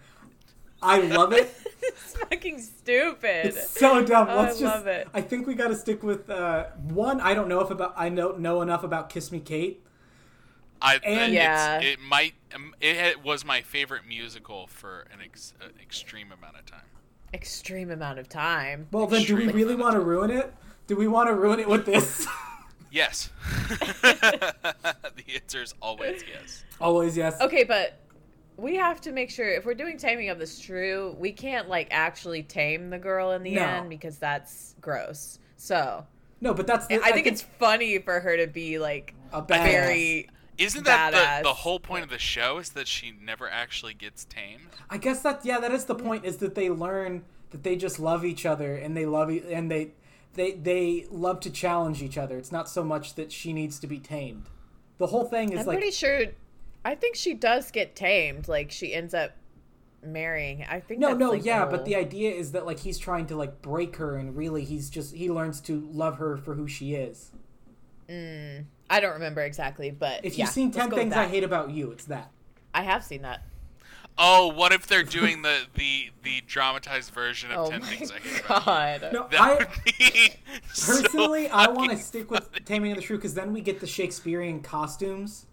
I love it. it's fucking stupid. It's so dumb. Oh, Let's I just. love it. I think we got to stick with uh, one. I don't know if about. I don't know enough about Kiss Me Kate. I And- it's, Yeah. it might um, it was my favorite musical for an, ex, an extreme amount of time. Extreme amount of time. Well, then, do we really want to ruin it? Do we want to ruin it with this? Yes. the answer is always yes. Always yes. Okay, but we have to make sure if we're doing taming of the shrew, we can't like actually tame the girl in the No. end because that's gross. So No, but that's. The, I think it's funny for her to be like a badass. very. Isn't that Badass. the, the whole point of the show? Is that she never actually gets tamed? I guess that yeah, that is the point. Is that they learn that they just love each other and they love e- and they they they love to challenge each other. It's not so much that she needs to be tamed. The whole thing is I'm like pretty sure. I think she does get tamed. Like she ends up marrying. I think. no, that's, no, like, yeah, the but the idea is that like he's trying to like break her, and really he's just he learns to love her for who she is. Mm, I don't remember exactly, but If yeah, you've seen Ten Things I. Hate About You, it's that. I have seen that. Oh, what if they're doing the the, the dramatized version of Oh Ten Things I Hate About You? god. No, That I would be so personally I want to stick with. Taming of the Shrew because then we get the Shakespearean costumes,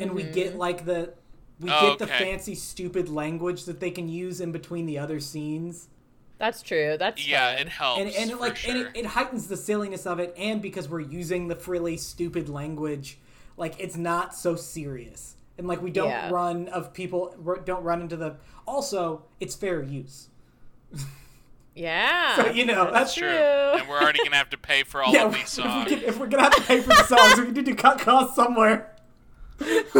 and we get mm-hmm. like the we Oh, get the okay. fancy stupid language that they can use in between the other scenes. That's true. That's Yeah, fun. it helps. and and it, for like sure. and it, it heightens the silliness of it and because we're using the frilly stupid language like it's not so serious and like we don't Yeah. run of people r- don't run into the. Also, it's fair use. Yeah. So, you know, that's That's true. And we're already gonna have to pay for all yeah, of if, these we songs. can, if we're gonna have to pay for the songs, we need to cut costs somewhere.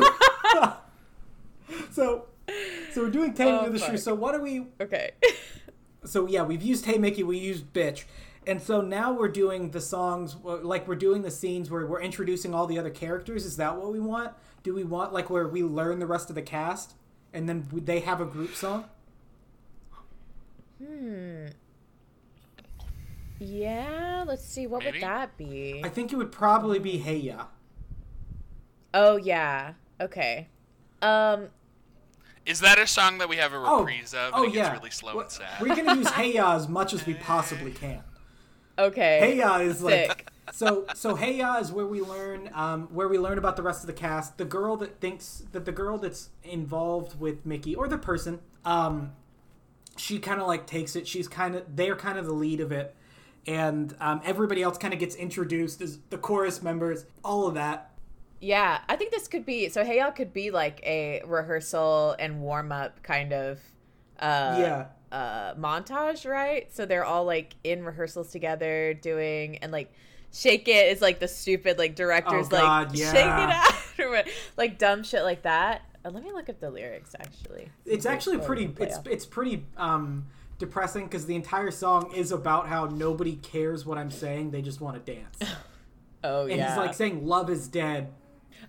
so, so we're doing Taming Oh, of the Shrew. So what do we? Okay. So yeah, we've used Hey Mickey, we used Bitch, and so now we're doing the songs like we're doing the scenes where we're introducing all the other characters. Is that what we want? Do we want like where we learn the rest of the cast and then we- they have a group song? hmm. Yeah. Let's see. What Maybe. would that be? I think it would probably be Hey Ya. Oh yeah. Okay. Um. Is that a song that we have a Oh, reprise of? Oh it gets yeah. really slow Well, and sad. We're gonna use Hey Ya as much as we possibly can. Okay. Hey Ya is like so so Hey Ya is where we learn um, where we learn about the rest of the cast. The girl that thinks that the girl that's involved with Mickey or the person, um, she kind of like takes it. She's kind of they're kind of the lead of it, and um, everybody else kind of gets introduced as the chorus members. All of that. Yeah, I think this could be so. Hey Ya could be like a rehearsal and warm up kind of. Uh, Yeah. Uh, montage, right? So they're all like in rehearsals together, doing and like shake it is like the stupid like directors Oh, God, like yeah. shake it out or like dumb shit like that. Uh, let me look at the lyrics actually. It's actually pretty. It's off. it's pretty um, depressing because the entire song is about how nobody cares what I'm saying. They just want to dance. oh And yeah. he's like saying love is dead.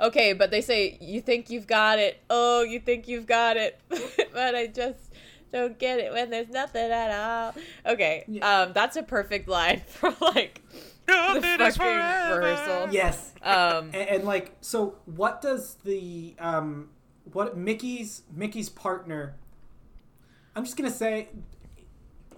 Okay, but they say you think you've got it. Oh, you think you've got it, but I just don't get it when there's nothing at all. Okay, Yeah. um, that's a perfect line for like the fucking rehearsal. Yes. Um, and, and like so what does the um what mickey's mickey's partner i'm just gonna say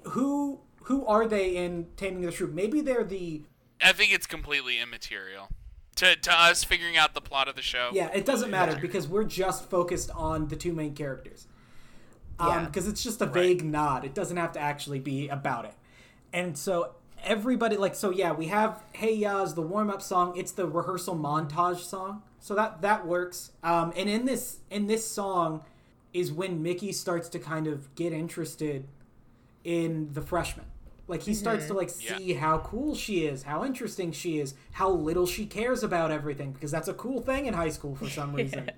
who who are they in taming the shrew maybe they're the I think it's completely immaterial to to us figuring out the plot of the show. yeah it doesn't matter because we're just focused on the two main characters. Um Yeah. because it's just a vague nod. It doesn't have to actually be about it. And so everybody like so yeah we have hey ya's the warm-up song. It's the rehearsal montage song. So that that works. Um and in this in this song is when mickey starts to kind of get interested in the freshman like he starts to like Yeah. see how cool she is how interesting she is how little she cares about everything because that's a cool thing in high school for some reason.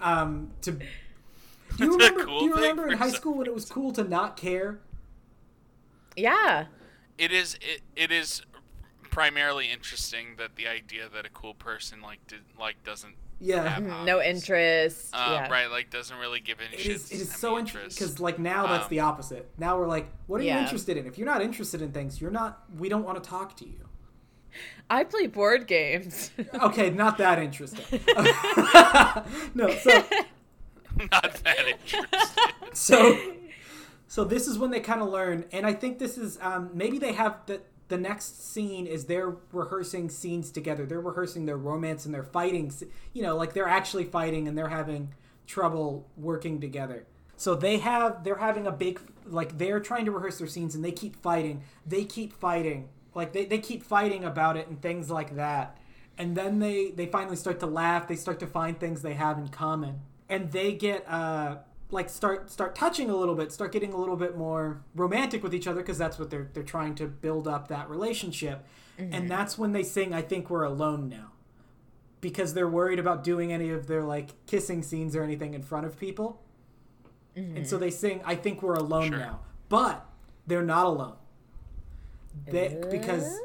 Um to do you remember, cool do you remember in high school when it was cool to not care? Yeah, It is it, it is primarily interesting that the idea that a cool person like did like doesn't yeah have Mhm, no interest. Uh, yeah. right, like doesn't really give any It shits. is, it is so interesting interest. because like now that's Um, the opposite. Now we're like, what are you interested in? If you're not interested in things, you're not. We don't want to talk to you. I play board games. Okay, not that interesting. no, so not that interested. so so this is when they kind of learn, and I think this is um, maybe they have the the next scene is they're rehearsing scenes together. They're rehearsing their romance and they're fighting. You know, like they're actually fighting and they're having trouble working together. So they have they're having a big like they're trying to rehearse their scenes and they keep fighting. They keep fighting. Like they, they keep fighting about it and things like that. And then they they finally start to laugh. They start to find things they have in common. And they get uh like start start touching a little bit, start getting a little bit more romantic with each other because that's what they're they're trying to build up that relationship. And that's when they sing I think we're alone now. Because they're worried about doing any of their like kissing scenes or anything in front of people. And so they sing I think we're alone Sure. now. But they're not alone. They, because Uh?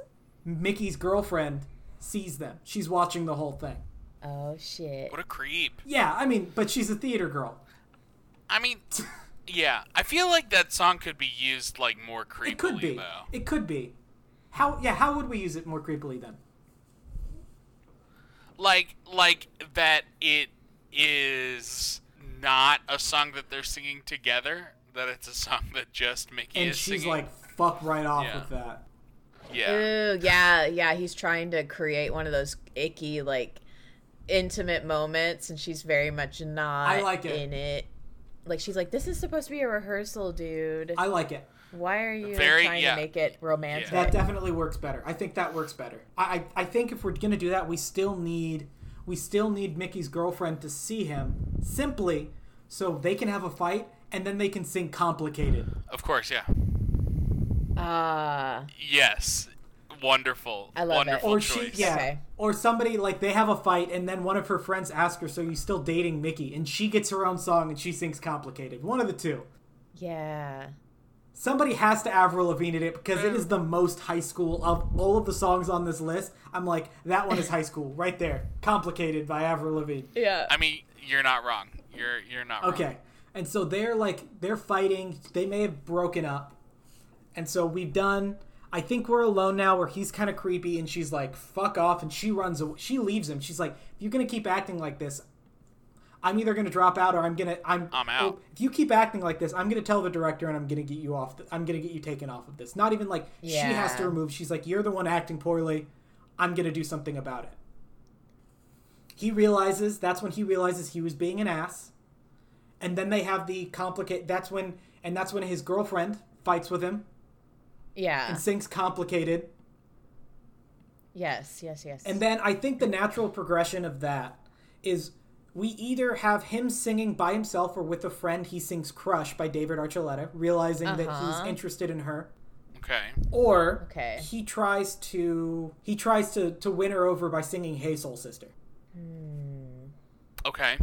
Mickey's girlfriend sees them. She's watching the whole thing. oh shit. What a creep. Yeah, I mean, but she's a theater girl. I mean, yeah, I feel like that song could be used like more creepily It could be. though. It could be. How? Yeah. How would we use it more creepily then? Like like that it is not a song that they're singing together. That it's a song that just Mickey And is she's singing. like, "Fuck right off Yeah. with that." yeah, Ooh, yeah, yeah. He's trying to create one of those icky, like, intimate moments, and she's very much not I like it. in it. Like, she's like, "This is supposed to be a rehearsal, dude. I like it. Why are you Very- trying yeah. to make it romantic?" That definitely works better. I think that works better. I I, I think if we're gonna do that, we still need we still need Mickey's girlfriend to see him simply so they can have a fight and then they can sing complicated. Of course, yeah. Ah, Yes. Wonderful. I love it. Or choice. she, yeah, Okay. or somebody like they have a fight and then one of her friends asks her, "So you still dating Mickey?" And she gets her own song and she sings "Complicated." One of the two. yeah. Somebody has to Avril Lavigne it because it is the most high school of all of the songs on this list. I'm like, that one is high school right there. "Complicated" by Avril Lavigne. Yeah. I mean, you're not wrong. You're you're not wrong. Okay. And so they're like they're fighting. They may have broken up. And so we've done I think we're alone now where he's kind of creepy and she's like fuck off and she runs away. She leaves him. She's like if you're going to keep acting like this I'm either going to drop out or I'm going to I'm I'm oh, out. If you keep acting like this, I'm going to tell the director and I'm going to get you off. The, I'm going to get you taken off of this. Not even like she has to remove. She's like you're the one acting poorly. I'm going to do something about it. He realizes that's when he realizes he was being an ass and then they have the complicate that's when and that's when his girlfriend fights with him Yeah. and sings complicated Yes, yes, yes. and then i think the natural progression of that is we either have him singing by himself or with a friend he sings crush by david archuleta realizing that Uh-huh. he's interested in her Okay. or Okay. he tries to he tries to to win her over by singing hey soul sister Okay.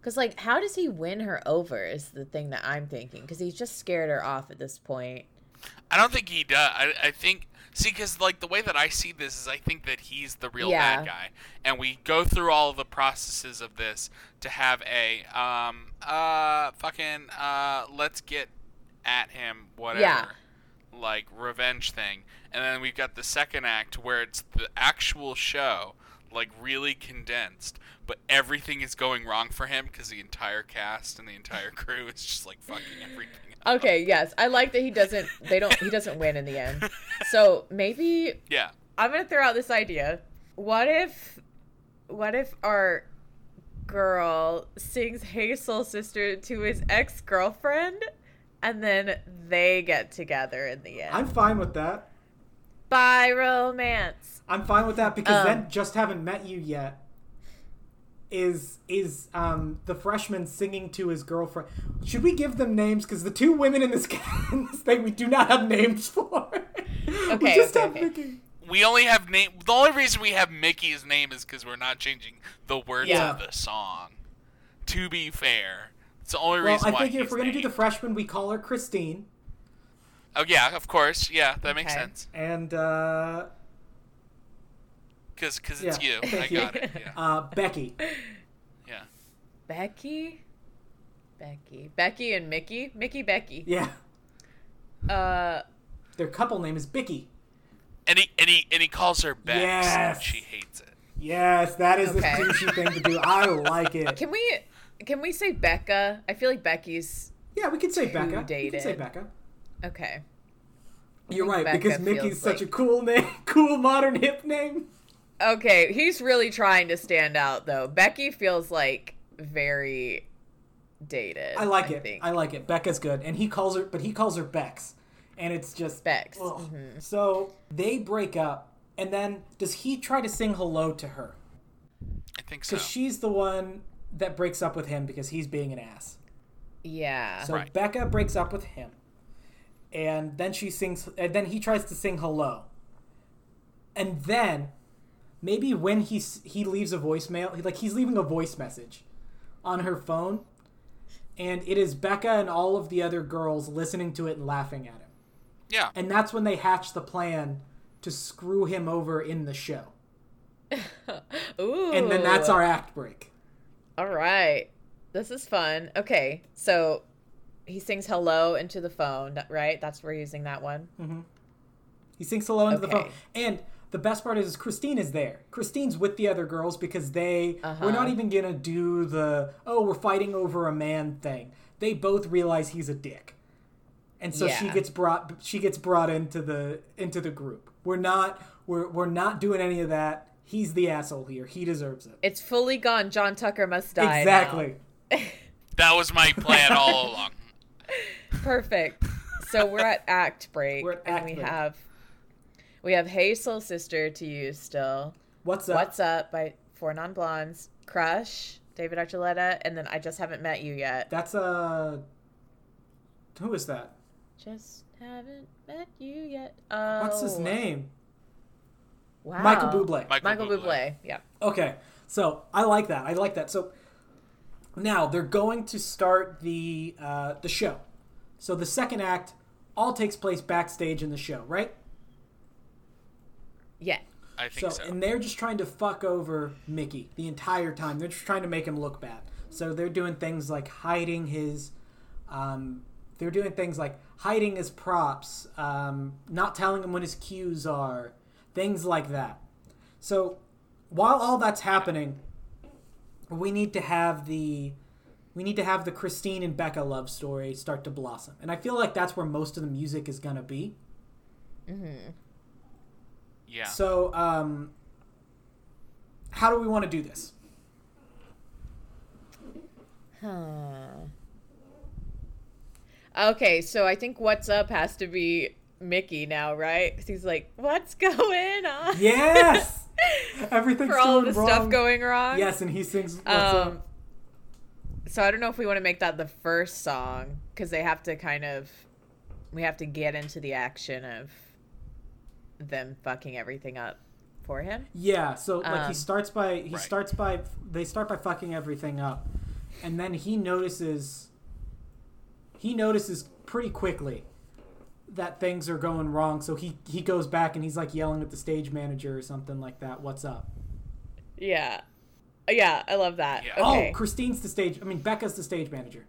Because, like, how does he win her over is the thing that I'm thinking. Because he's just scared her off at this point. I don't think he does. I, I think see because like the way that I see this is I think that he's the real Yeah. bad guy, and we go through all of the processes of this to have a um uh fucking uh let's get at him whatever Yeah. like revenge thing, and then we've got the second act where it's the actual show like really condensed but everything is going wrong for him because the entire cast and the entire crew is just like fucking everything. Okay, yes. I like that he doesn't, they don't, he doesn't win in the end. So maybe yeah I'm going to throw out this idea. What if, what if our girl sings Hey Soul Sister to his ex girlfriend and then they get together in the end? i'm fine with that By romance. I'm fine with that because Um, then just haven't met you yet. Is is um the freshman singing to his girlfriend? Should we give them names? Because the two women in this, in this thing we do not have names for. Okay, we Okay, just okay, have okay. Mickey. we only have name. The only reason we have Mickey's name is because we're not changing the words Yeah. of the song. To be fair, it's the only Well, reason I why. think if we're gonna do the freshman, we call her Christine, oh yeah, of course, yeah, that makes sense. and uh, Because because it's Yeah, you. I got it. Yeah, uh, Becky. yeah. Becky? Becky. Becky and Mickey? Mickey Becky. Yeah, Uh their couple name is Bicky. And he and he and he calls her Bex, and Yes. she hates it. Yes, that is Okay. the douchey thing to do. I like it. can we can we say Becca? I feel like Becky's Yeah, we could say Too Becca. We could say Becca. okay. You're right Becca because feels Mickey's such like- a cool name, cool modern hip name. Okay, he's really trying to stand out though. Becky feels like very dated. I like it. think. I like it. Becca's good, and he calls her, but he calls her Bex, and it's just Bex. ugh. Mhm. So they break up, and then does he try to sing hello to her? I think so. Because she's the one that breaks up with him because he's being an ass. Yeah. So Right. Becca breaks up with him, and then she sings, and then he tries to sing hello, and then maybe when he he leaves a voicemail, like he's leaving a voice message on her phone, and it is Becca and all of the other girls listening to it and laughing at him, yeah. and that's when they hatch the plan to screw him over in the show, Ooh. and then that's our act break. All right. This is fun. Okay. So he sings hello into the phone, right? That's we're using that one. Mm-hmm. He sings hello into the phone. And the best part is Christine is there. Christine's with the other girls because they Uh-huh. we're not even gonna do the oh we're fighting over a man thing. They both realize he's a dick, and so she gets brought she gets brought into the into the group. We're not we're we're not doing any of that. He's the asshole here. He deserves it. It's fully gone. John Tucker must die. exactly. That was my plan all along. Perfect. So we're at act break. We're at and we break. have we have Hey Soul Sister to use still. What's up? What's up by Four Non Blondes, Crush, David Archuleta, and then I just haven't met you yet. That's uh who is that? Just haven't met you yet. Oh, What's his name? Wow. Michael Bublé. Michael, Michael Bublé. Bublé. Yeah. Okay, so I like that. I like that. So now they're going to start the uh, the show. So the second act all takes place backstage in the show, right? Yeah. I think so. and they're just trying to fuck over Mickey the entire time. They're just trying to make him look bad. So they're doing things like hiding his, um, they're doing things like hiding his props, um, not telling him when his cues are, things like that. So while all that's happening, we need to have the we need to have the Christine and Becca love story start to blossom. And I feel like that's where most of the music is gonna be. Yeah. So, um, how do we want to do this? Huh. Okay, so I think what's up has to be Mickey now, right? Because he's like, "What's going on?" Yes, everything's For all going the wrong. stuff going wrong. Yes, and he sings. What's Um, up? so I don't know if we want to make that the first song because they have to kind of we have to get into the action of them fucking everything up for him. Yeah, so like um, he starts by he Right. starts by they start by fucking everything up, and then he notices. He notices pretty quickly that things are going wrong, so he he goes back and he's like yelling at the stage manager or something like that. What's up? Yeah, yeah, I love that. Yeah. Okay. Oh, Christine's the stage. I mean, Becca's the stage manager.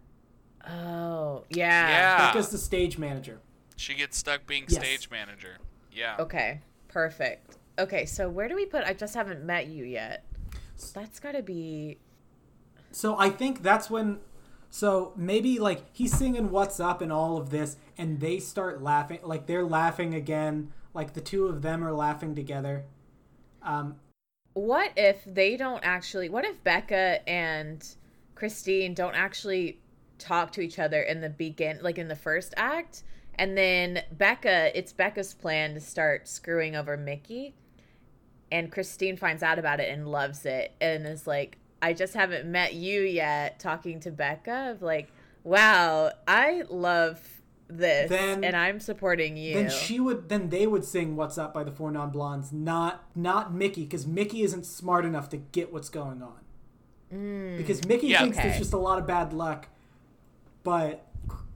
Oh, yeah. Yeah. Becca's the stage manager. She gets stuck being Yes. stage manager. Yeah. Okay, perfect. Okay, so where do we put? I just haven't met you yet. That's got to be. So I think that's when. So maybe like he's singing "What's Up" and all of this, and they start laughing. Like they're laughing again. Like the two of them are laughing together. Um, What if they don't actually? What if Becca and Christine don't actually talk to each other in the begin, like in the first act, and then Becca, it's Becca's plan to start screwing over Mickey, and Christine finds out about it and loves it, and is like, "I just haven't met you yet." Talking to Becca of like, "Wow, I love this, Then- and I'm supporting you." then she would. Then they would sing "What's Up" by the Four Non Blondes, not not Mickey, because Mickey isn't smart enough to get what's going on. Mm. Because Mickey Yeah. thinks there's just a lot of bad luck, but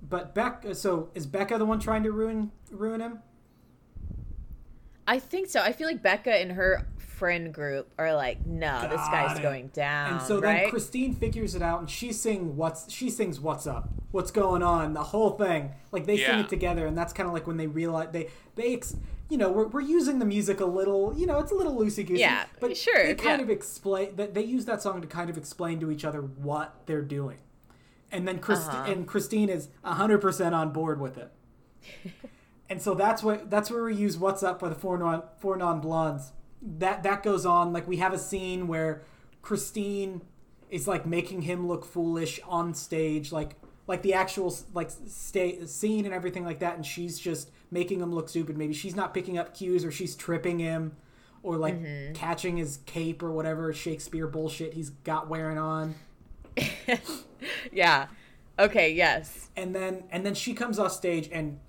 but Becca. Uh, so is Becca the one trying to ruin ruin him? I think so. I feel like Becca and her friend group are like, no, this guy's it. going down. And so right? then Christine figures it out, and she sing what's she sings what's up, what's going on, the whole thing. Like they sing it together, and that's kind of like when they realize they they ex, you know we're, we're using the music a little, you know, it's a little loosey goosey. Yeah, but sure, They kind yeah. of explain that they use that song to kind of explain to each other what they're doing, and then Christi- Uh-huh. and Christine is hundred percent on board with it. And so that's what that's where we use "What's Up" by the Four Non Four Non Blondes. That that goes on like we have a scene where Christine is like making him look foolish on stage, like like the actual like stay scene and everything like that, and she's just making him look stupid. Maybe she's not picking up cues, or she's tripping him, or like catching his cape or whatever Shakespeare bullshit he's got wearing on. yeah. Okay, yes. and then and then she comes off stage and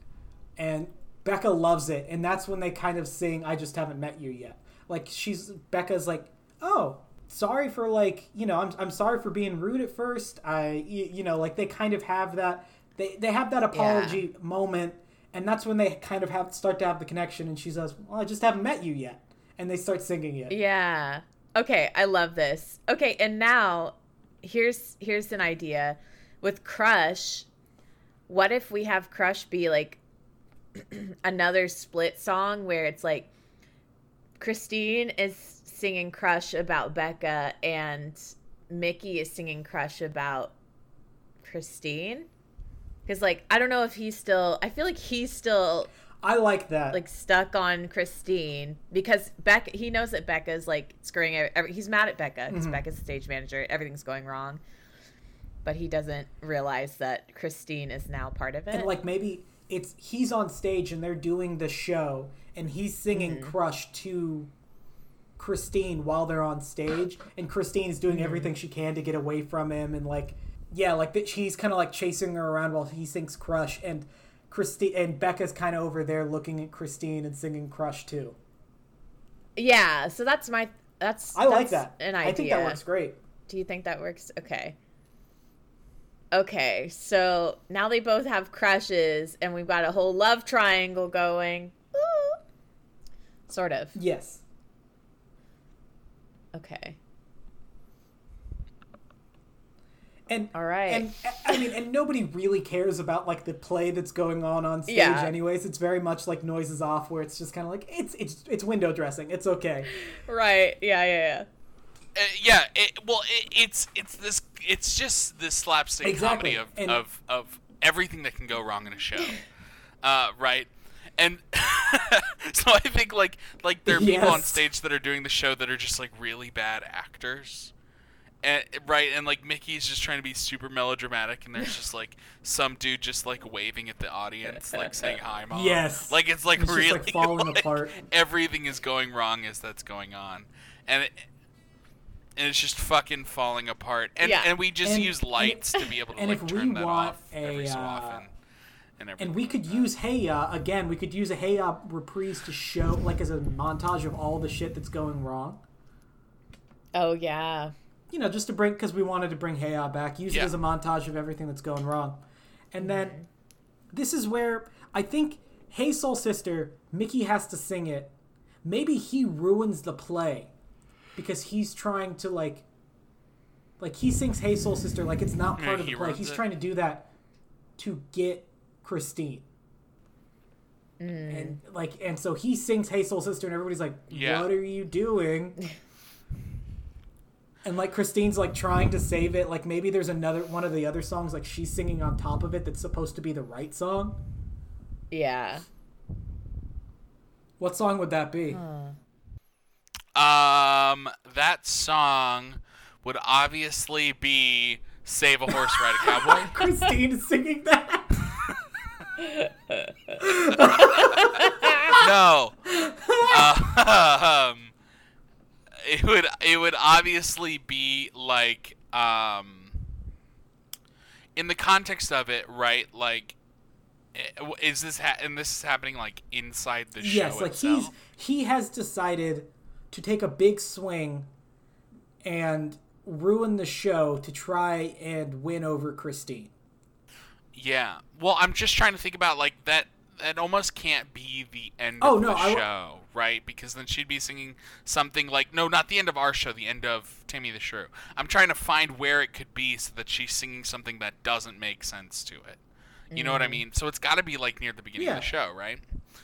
and Becca loves it and that's when they kind of sing I just haven't met you yet. Like she's Becca's like, "Oh, sorry for like, you know, I'm I'm sorry for being rude at first. I you, you know, like they kind of have that they they have that apology moment and that's when they kind of have start to have the connection and she says, "Well, I just haven't met you yet." And they start singing it. Yeah. Okay, I love this. Okay, and now here's here's an idea with Crush. What if we have Crush be like another split song where it's like Christine is singing Crush about Becca and Mickey is singing Crush about Christine? Cuz like I don't know if he's still I feel like he's still I like that. like stuck on Christine because Becca he knows that Becca's like screwing every, he's mad at Becca because Mm-hmm. Becca's the stage manager everything's going wrong but he doesn't realize that Christine is now part of it and like maybe it's he's on stage and they're doing the show and he's singing Mm-hmm. crush to Christine while they're on stage, and Christine's doing everything she can to get away from him, and like, yeah, like that she's kind of like chasing her around while he sings "Crush," and Christine and Becca's kind of over there looking at Christine and singing "Crush" too. Yeah, so that's my that's I like that. An idea. I think that works great. Do you think that works? Okay. Okay, so now they both have crushes, and we've got a whole love triangle going. Ooh. Sort of. Yes. Okay. And All right. and I mean, and nobody really cares about like the play that's going on on stage. Yeah. Anyways, it's very much like noises off, where it's just kind of like it's it's it's window dressing. It's okay. Right. Yeah. Yeah. Uh, yeah, it, well, it, it's it's this it's just this slapstick Exactly, comedy of, and- of of everything that can go wrong in a show, uh, right? And so I think like like there are people on stage that are doing the show that are just like really bad actors. And, right, and like Mickey's just trying to be super melodramatic, and there's just like some dude just like waving at the audience, like saying hi, mom. Yes. like it's like It's just, really like, falling like, apart. Everything is going wrong as that's going on, and it, and it's just fucking falling apart. And Yeah. and we just And- use and- lights to be able to and like if turn we that want off every a, so uh, often. And, And we could use Hey Ya again. We could use a Hey Ya reprise to show like as a montage of all the shit that's going wrong. Oh yeah. You know, just to bring because we wanted to bring Hey Ya back. Use Yeah. it as a montage of everything that's going wrong. And then this is where I think Hey Soul Sister Mickey has to sing it. Maybe he ruins the play because he's trying to like like he sings Hey Soul Sister like it's not Yeah, part of he the play. He's it. trying to do that to get Christine. Mm. And like and so he sings Hey Soul Sister and everybody's like, Yeah. What are you doing? and like Christine's like trying to save it. Like maybe there's another one of the other songs like she's singing on top of it that's supposed to be the right song. Yeah. What song would that be? Um, that song would obviously be "Save a Horse, Ride a Cowboy." Christine is singing that. no. Uh, um, it would it would obviously be like um in the context of it, right? Like eh, is this ha- and this is happening like inside the show yes, like itself? he's he has decided to take a big swing and ruin the show to try and win over Christine. Yeah. Well, I'm just trying to think about like that. That almost can't be the end Oh, of no, the I show, right? Because then she'd be singing something like no, not the end of our show, the end of Taming the Shrew. I'm trying to find where it could be so that she's singing something that doesn't make sense to it. You know what I mean? So it's got to be like near the beginning of Mm. The show, right?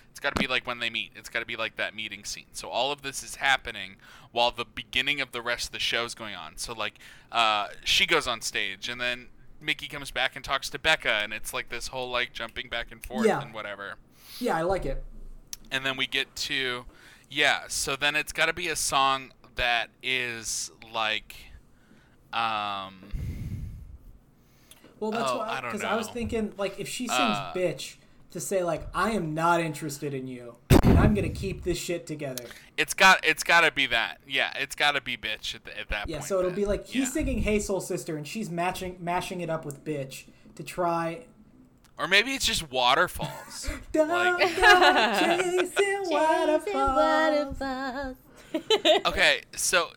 It's got to be like when they meet. It's got to be like that meeting scene. So all of this is happening while the beginning of the rest of the show is going on. So like, uh, she goes on stage, and then Mickey comes back and talks to Becca, and it's like this whole like jumping back and forth Yeah. and whatever. Yeah, I like it. And then we get to, yeah. So then it's got to be a song that is like, um, Well, that's Oh, why I because I was thinking like if she sings Uh, "bitch" to say like I am not interested in you I'm gonna keep this shit together. it's got it's got to be that. Yeah, it's got to be bitch at, the, at that Yeah, point. so it'll then. be like he's Yeah. singing "Hey Soul Sister" and she's matching mashing it up with "bitch" to try. Or maybe it's just waterfalls. Don't Like- go chasing waterfalls. okay, so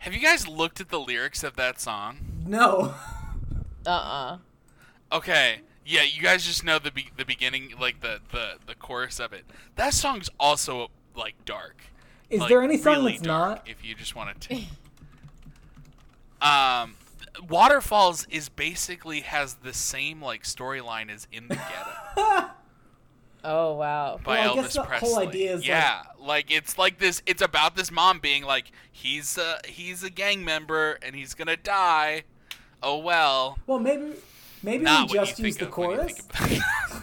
have you guys looked at the lyrics of that song? No. Uh-uh. Okay, yeah, you guys just know the be- the beginning, like the, the the chorus of it. That song's also like dark. Is Like, there any song really that's dark, not? If you just wanted to. um, Waterfalls is basically has the same like storyline as In the Ghetto Oh wow. by Well, I Elvis guess the whole idea is, like- yeah, like, it's like this. It's about this mom being like, he's a he's a gang member and he's gonna die. Oh well. Well, maybe maybe Not we just use the of when you chorus.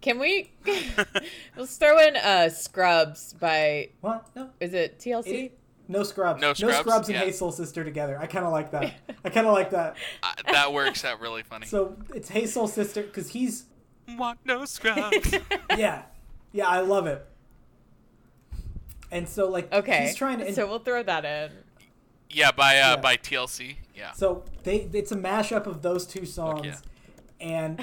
Can we let's throw in uh Scrubs by What? No. is it TLC? It- no scrubs. No Scrubs? and Yeah. Hey Soul Sister together. I kind of like that. I kind of like that. Uh, that works out really funny. So it's Hey Soul Sister because he's Want no scrubs. yeah, yeah. I love it. And so like Okay. he's trying to. and- so we'll throw that in. Yeah, by uh, Yeah. by TLC. Yeah. So they it's a mashup of those two songs, yeah. and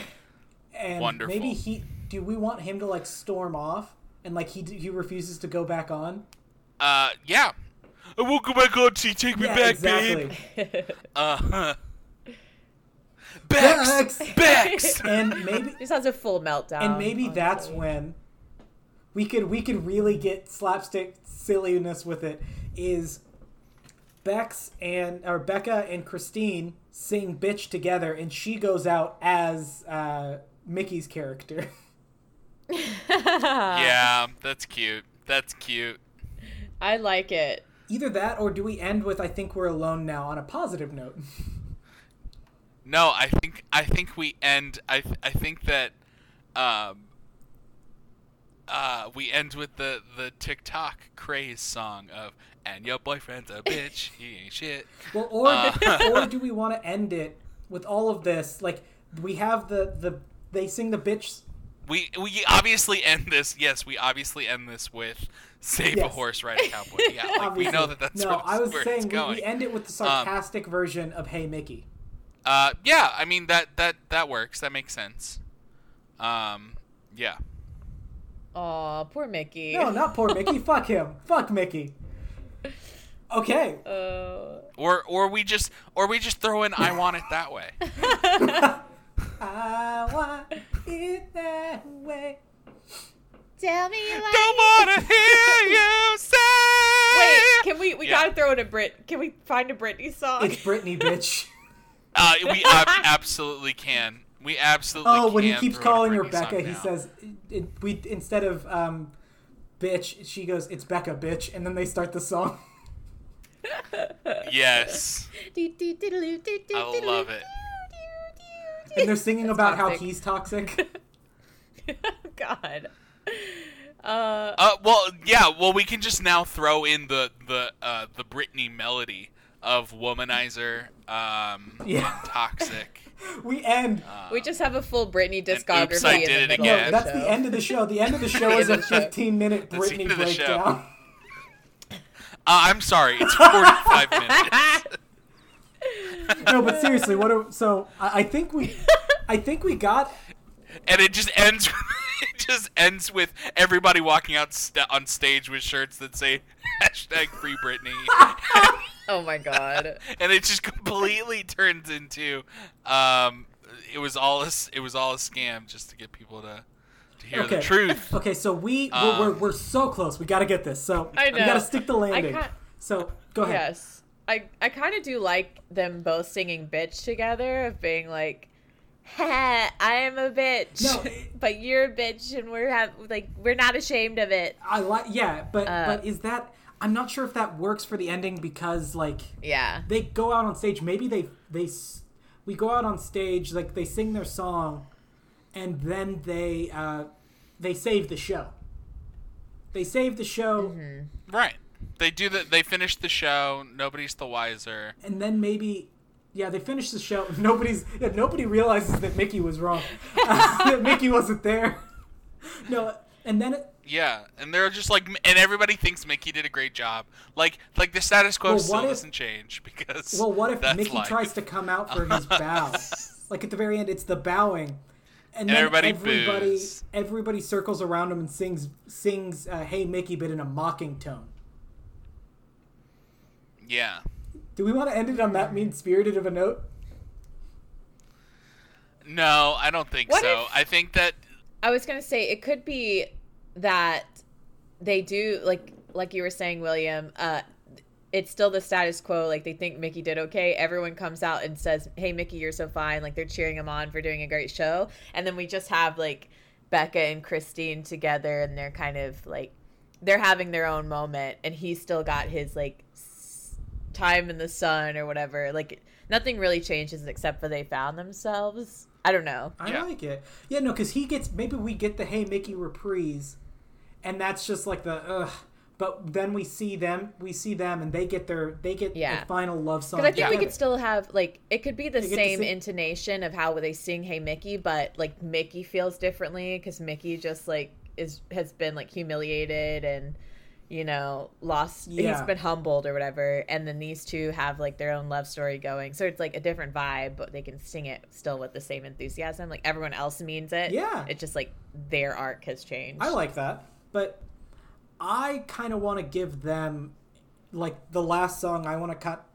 and Wonderful. maybe he do we want him to like storm off and like he he refuses to go back on? Uh, yeah. I won't go back on. See, take me yeah, back, exactly. babe. Uh. Bex. Bex! Bex. And maybe Just has a full meltdown. and maybe on that's stage. when we could we could really get slapstick silliness with it. Is Bex and or Becca and Christine sing "Bitch" together, and she goes out as uh, Mickey's character. yeah, that's cute. That's cute. I like it. Either that, or do we end with "I think we're alone now" on a positive note? No, I think I think we end. I th- I think that, um. Uh, we end with the the TikTok craze song of "And your boyfriend's a bitch, he ain't shit." Well, or Uh. or do we want to end it with all of this? Like we have the the they sing the bitch. We we obviously end this. Yes, we obviously end this with "Save a horse, ride a cowboy." Yeah, like we know that that's no. where, I was where saying we, we end it with the sarcastic version of "Hey Mickey." Uh, yeah, I mean that that that works. That makes sense. Um, yeah. Aw, poor Mickey. No, not poor Mickey. Fuck him. Fuck Mickey. Okay. Uh, Or or we just or we just throw in "I want it that way." I want it that way. tell me you like Don't wanna hear you say. Wait, can we? We Yeah. gotta throw in a Brit. Can we find a Britney song? It's Britney, bitch. Uh, we ab- absolutely can. We absolutely. Oh, when he keeps throw in a calling her Britney song Becca, he now. says, it, "We instead of um, bitch, she goes, it's Becca, bitch," and then they start the song. "Yes." I love it. And they're singing about how he's toxic. God. Uh, Uh, well, yeah. Well, we can just now throw in the the uh, the Britney melody of "Womanizer," um, Yeah. and "Toxic." we end. we just have a full Britney discography. Oops, I in the Did It middle No, that's the end of the show. The end of the show is a of the show. 15 minute That's the Britney the breakdown. Uh, I'm sorry, it's 45 minutes. no, but seriously, what? Are, so I, I think we, I think we got. and it just ends. It just ends with everybody walking out st- on stage with shirts that say hashtag Free Britney, Oh my god. and it just completely turns into. Um, it was all a, s- it was all a scam just to get people to to hear Okay. the truth. Okay, so we we're, Um, we're, we're so close. We got to get this. So I we got to stick the landing. So go ahead. Yes. I I kind of do like them both singing bitch together of being like ha, I am a bitch. No, but you're a bitch and we're have like we're not ashamed of it. I like yeah, but Uh, but is that I'm not sure if that works for the ending because like Yeah. they go out on stage. Maybe they they we go out on stage like they sing their song, and then they uh, they save the show. They save the show, Mm-hmm. Right. They do that. They finish the show. Nobody's the wiser. and then maybe. Yeah, they finish the show. Nobody's yeah, nobody realizes that Mickey was wrong. that Mickey wasn't there. No, and then it, Yeah, and they're just like, and everybody thinks Mickey did a great job. Like, like the status quo Well, still what if- doesn't change because. Well, what if Mickey life. tries to come out for his bow? like at the very end, it's the bowing, and, And then everybody everybody boos. everybody circles around him and sings sings uh, "Hey Mickey," but in a mocking tone. Yeah. Do we want to end it on that mean spirited of a note? No, I don't think What so. if- I think that I was gonna say it could be that they do like like you were saying, William. Uh, it's still the status quo. Like they think Mickey did okay. Everyone comes out and says, "Hey, Mickey, you're so fine." Like they're cheering him on for doing a great show. And then we just have like Becca and Christine together, and they're kind of like they're having their own moment, and he's still got his like s- time in the sun or whatever. Like nothing really changes except for they found themselves. I don't know. I Yeah. like it. Yeah, no, because he gets maybe we get the "Hey Mickey" reprise, and that's just like the ugh. But then we see them, we see them, and they get their they get Yeah. the final love song. Because I think we could still have like it could be the They same sing- intonation of how they sing "Hey Mickey," but like Mickey feels differently because Mickey just like is has been like humiliated and you know, lost. Yeah. He's been humbled or whatever, and then these two have like their own love story going. So it's like a different vibe, but they can sing it still with the same enthusiasm. Like everyone else means it. Yeah. It's just like their arc has changed. I like that, but I kind of want to give them like the last song. I want to cut.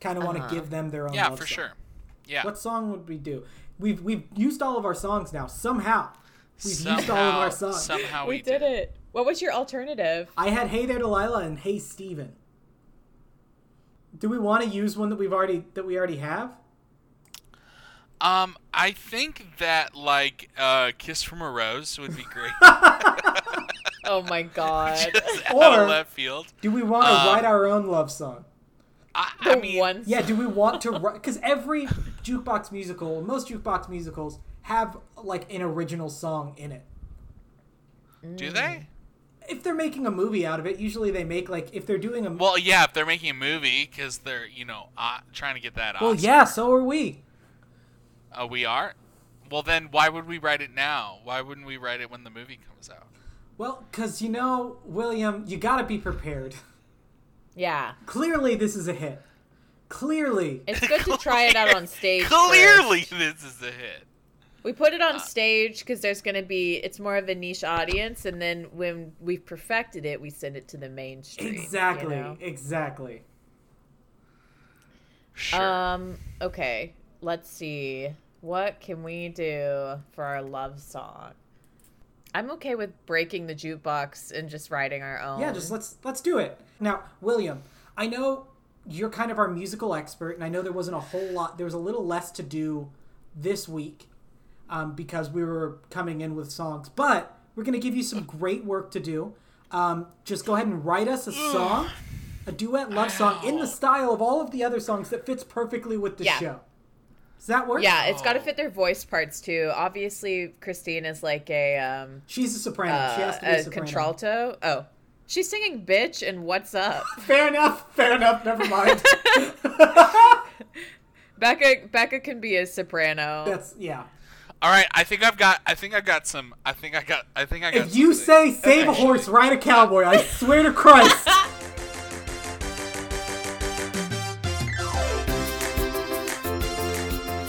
Kind of want to Uh-huh. give them their own. Yeah, love for song. sure. Yeah. What song would we do? We've we've used all of our songs now. Somehow, we've somehow, used all of our songs. Somehow we, we, did it. What was your alternative? I had "Hey There, Delilah" and "Hey Stephen. Do we want to use one that we've already that we already have? Um, I think that like uh, "Kiss from a Rose" would be great. Oh my god. Just out Or- of left field. Do we want to Um, write our own love song? I, the I mean, one. Yeah. Do we want to write? Because every jukebox musical, most jukebox musicals have like an original song in it. do they? If they're making a movie out of it, usually they make like if they're doing a Well, yeah, if they're making a movie because they're you know uh, trying to get that. Out. Well, yeah. So are we. Uh, we are. Well, then why would we write it now? Why wouldn't we write it when the movie comes out? Well, because you know, William, you got to be prepared. Yeah. Clearly, this is a hit. Clearly, It's good to try it out on stage. Clearly, first. this is a hit. We put it on Uh, stage because there's going to be, it's more of a niche audience. And then when we've perfected it, we send it to the mainstream. you exactly, know? exactly. Sure. Um, okay. Let's see. What can we do for our love song? I'm okay with breaking the jukebox and just writing our own. Yeah, just let's let's do it. Now, William, I know you're kind of our musical expert, and I know there wasn't a whole lot. There was a little less to do this week um, because we were coming in with songs, but we're gonna give you some great work to do. Um, just go ahead and write us a song, a duet love song in the style of all of the other songs that fits perfectly with the Yeah. show. Does that work? Yeah, it's got to Oh. fit their voice parts too. Obviously, Christine is like a um She's a soprano. she has uh, to be a, a soprano. contralto. Oh, she's singing "Bitch" and "What's Up." Fair enough. Fair enough. Never mind. Becca Becca can be a soprano. That's yeah. All right, I think I've got. I think I got some. I think I got. I think I got. If you something. say save a horse, ride a cowboy, I swear to Christ.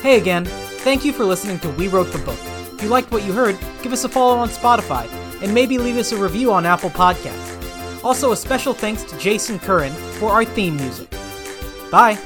hey again. Thank you for listening to We Wrote the Book. If you liked what you heard, give us a follow on Spotify and maybe leave us a review on Apple Podcasts. Also, a special thanks to Jason Curran for our theme music. Bye.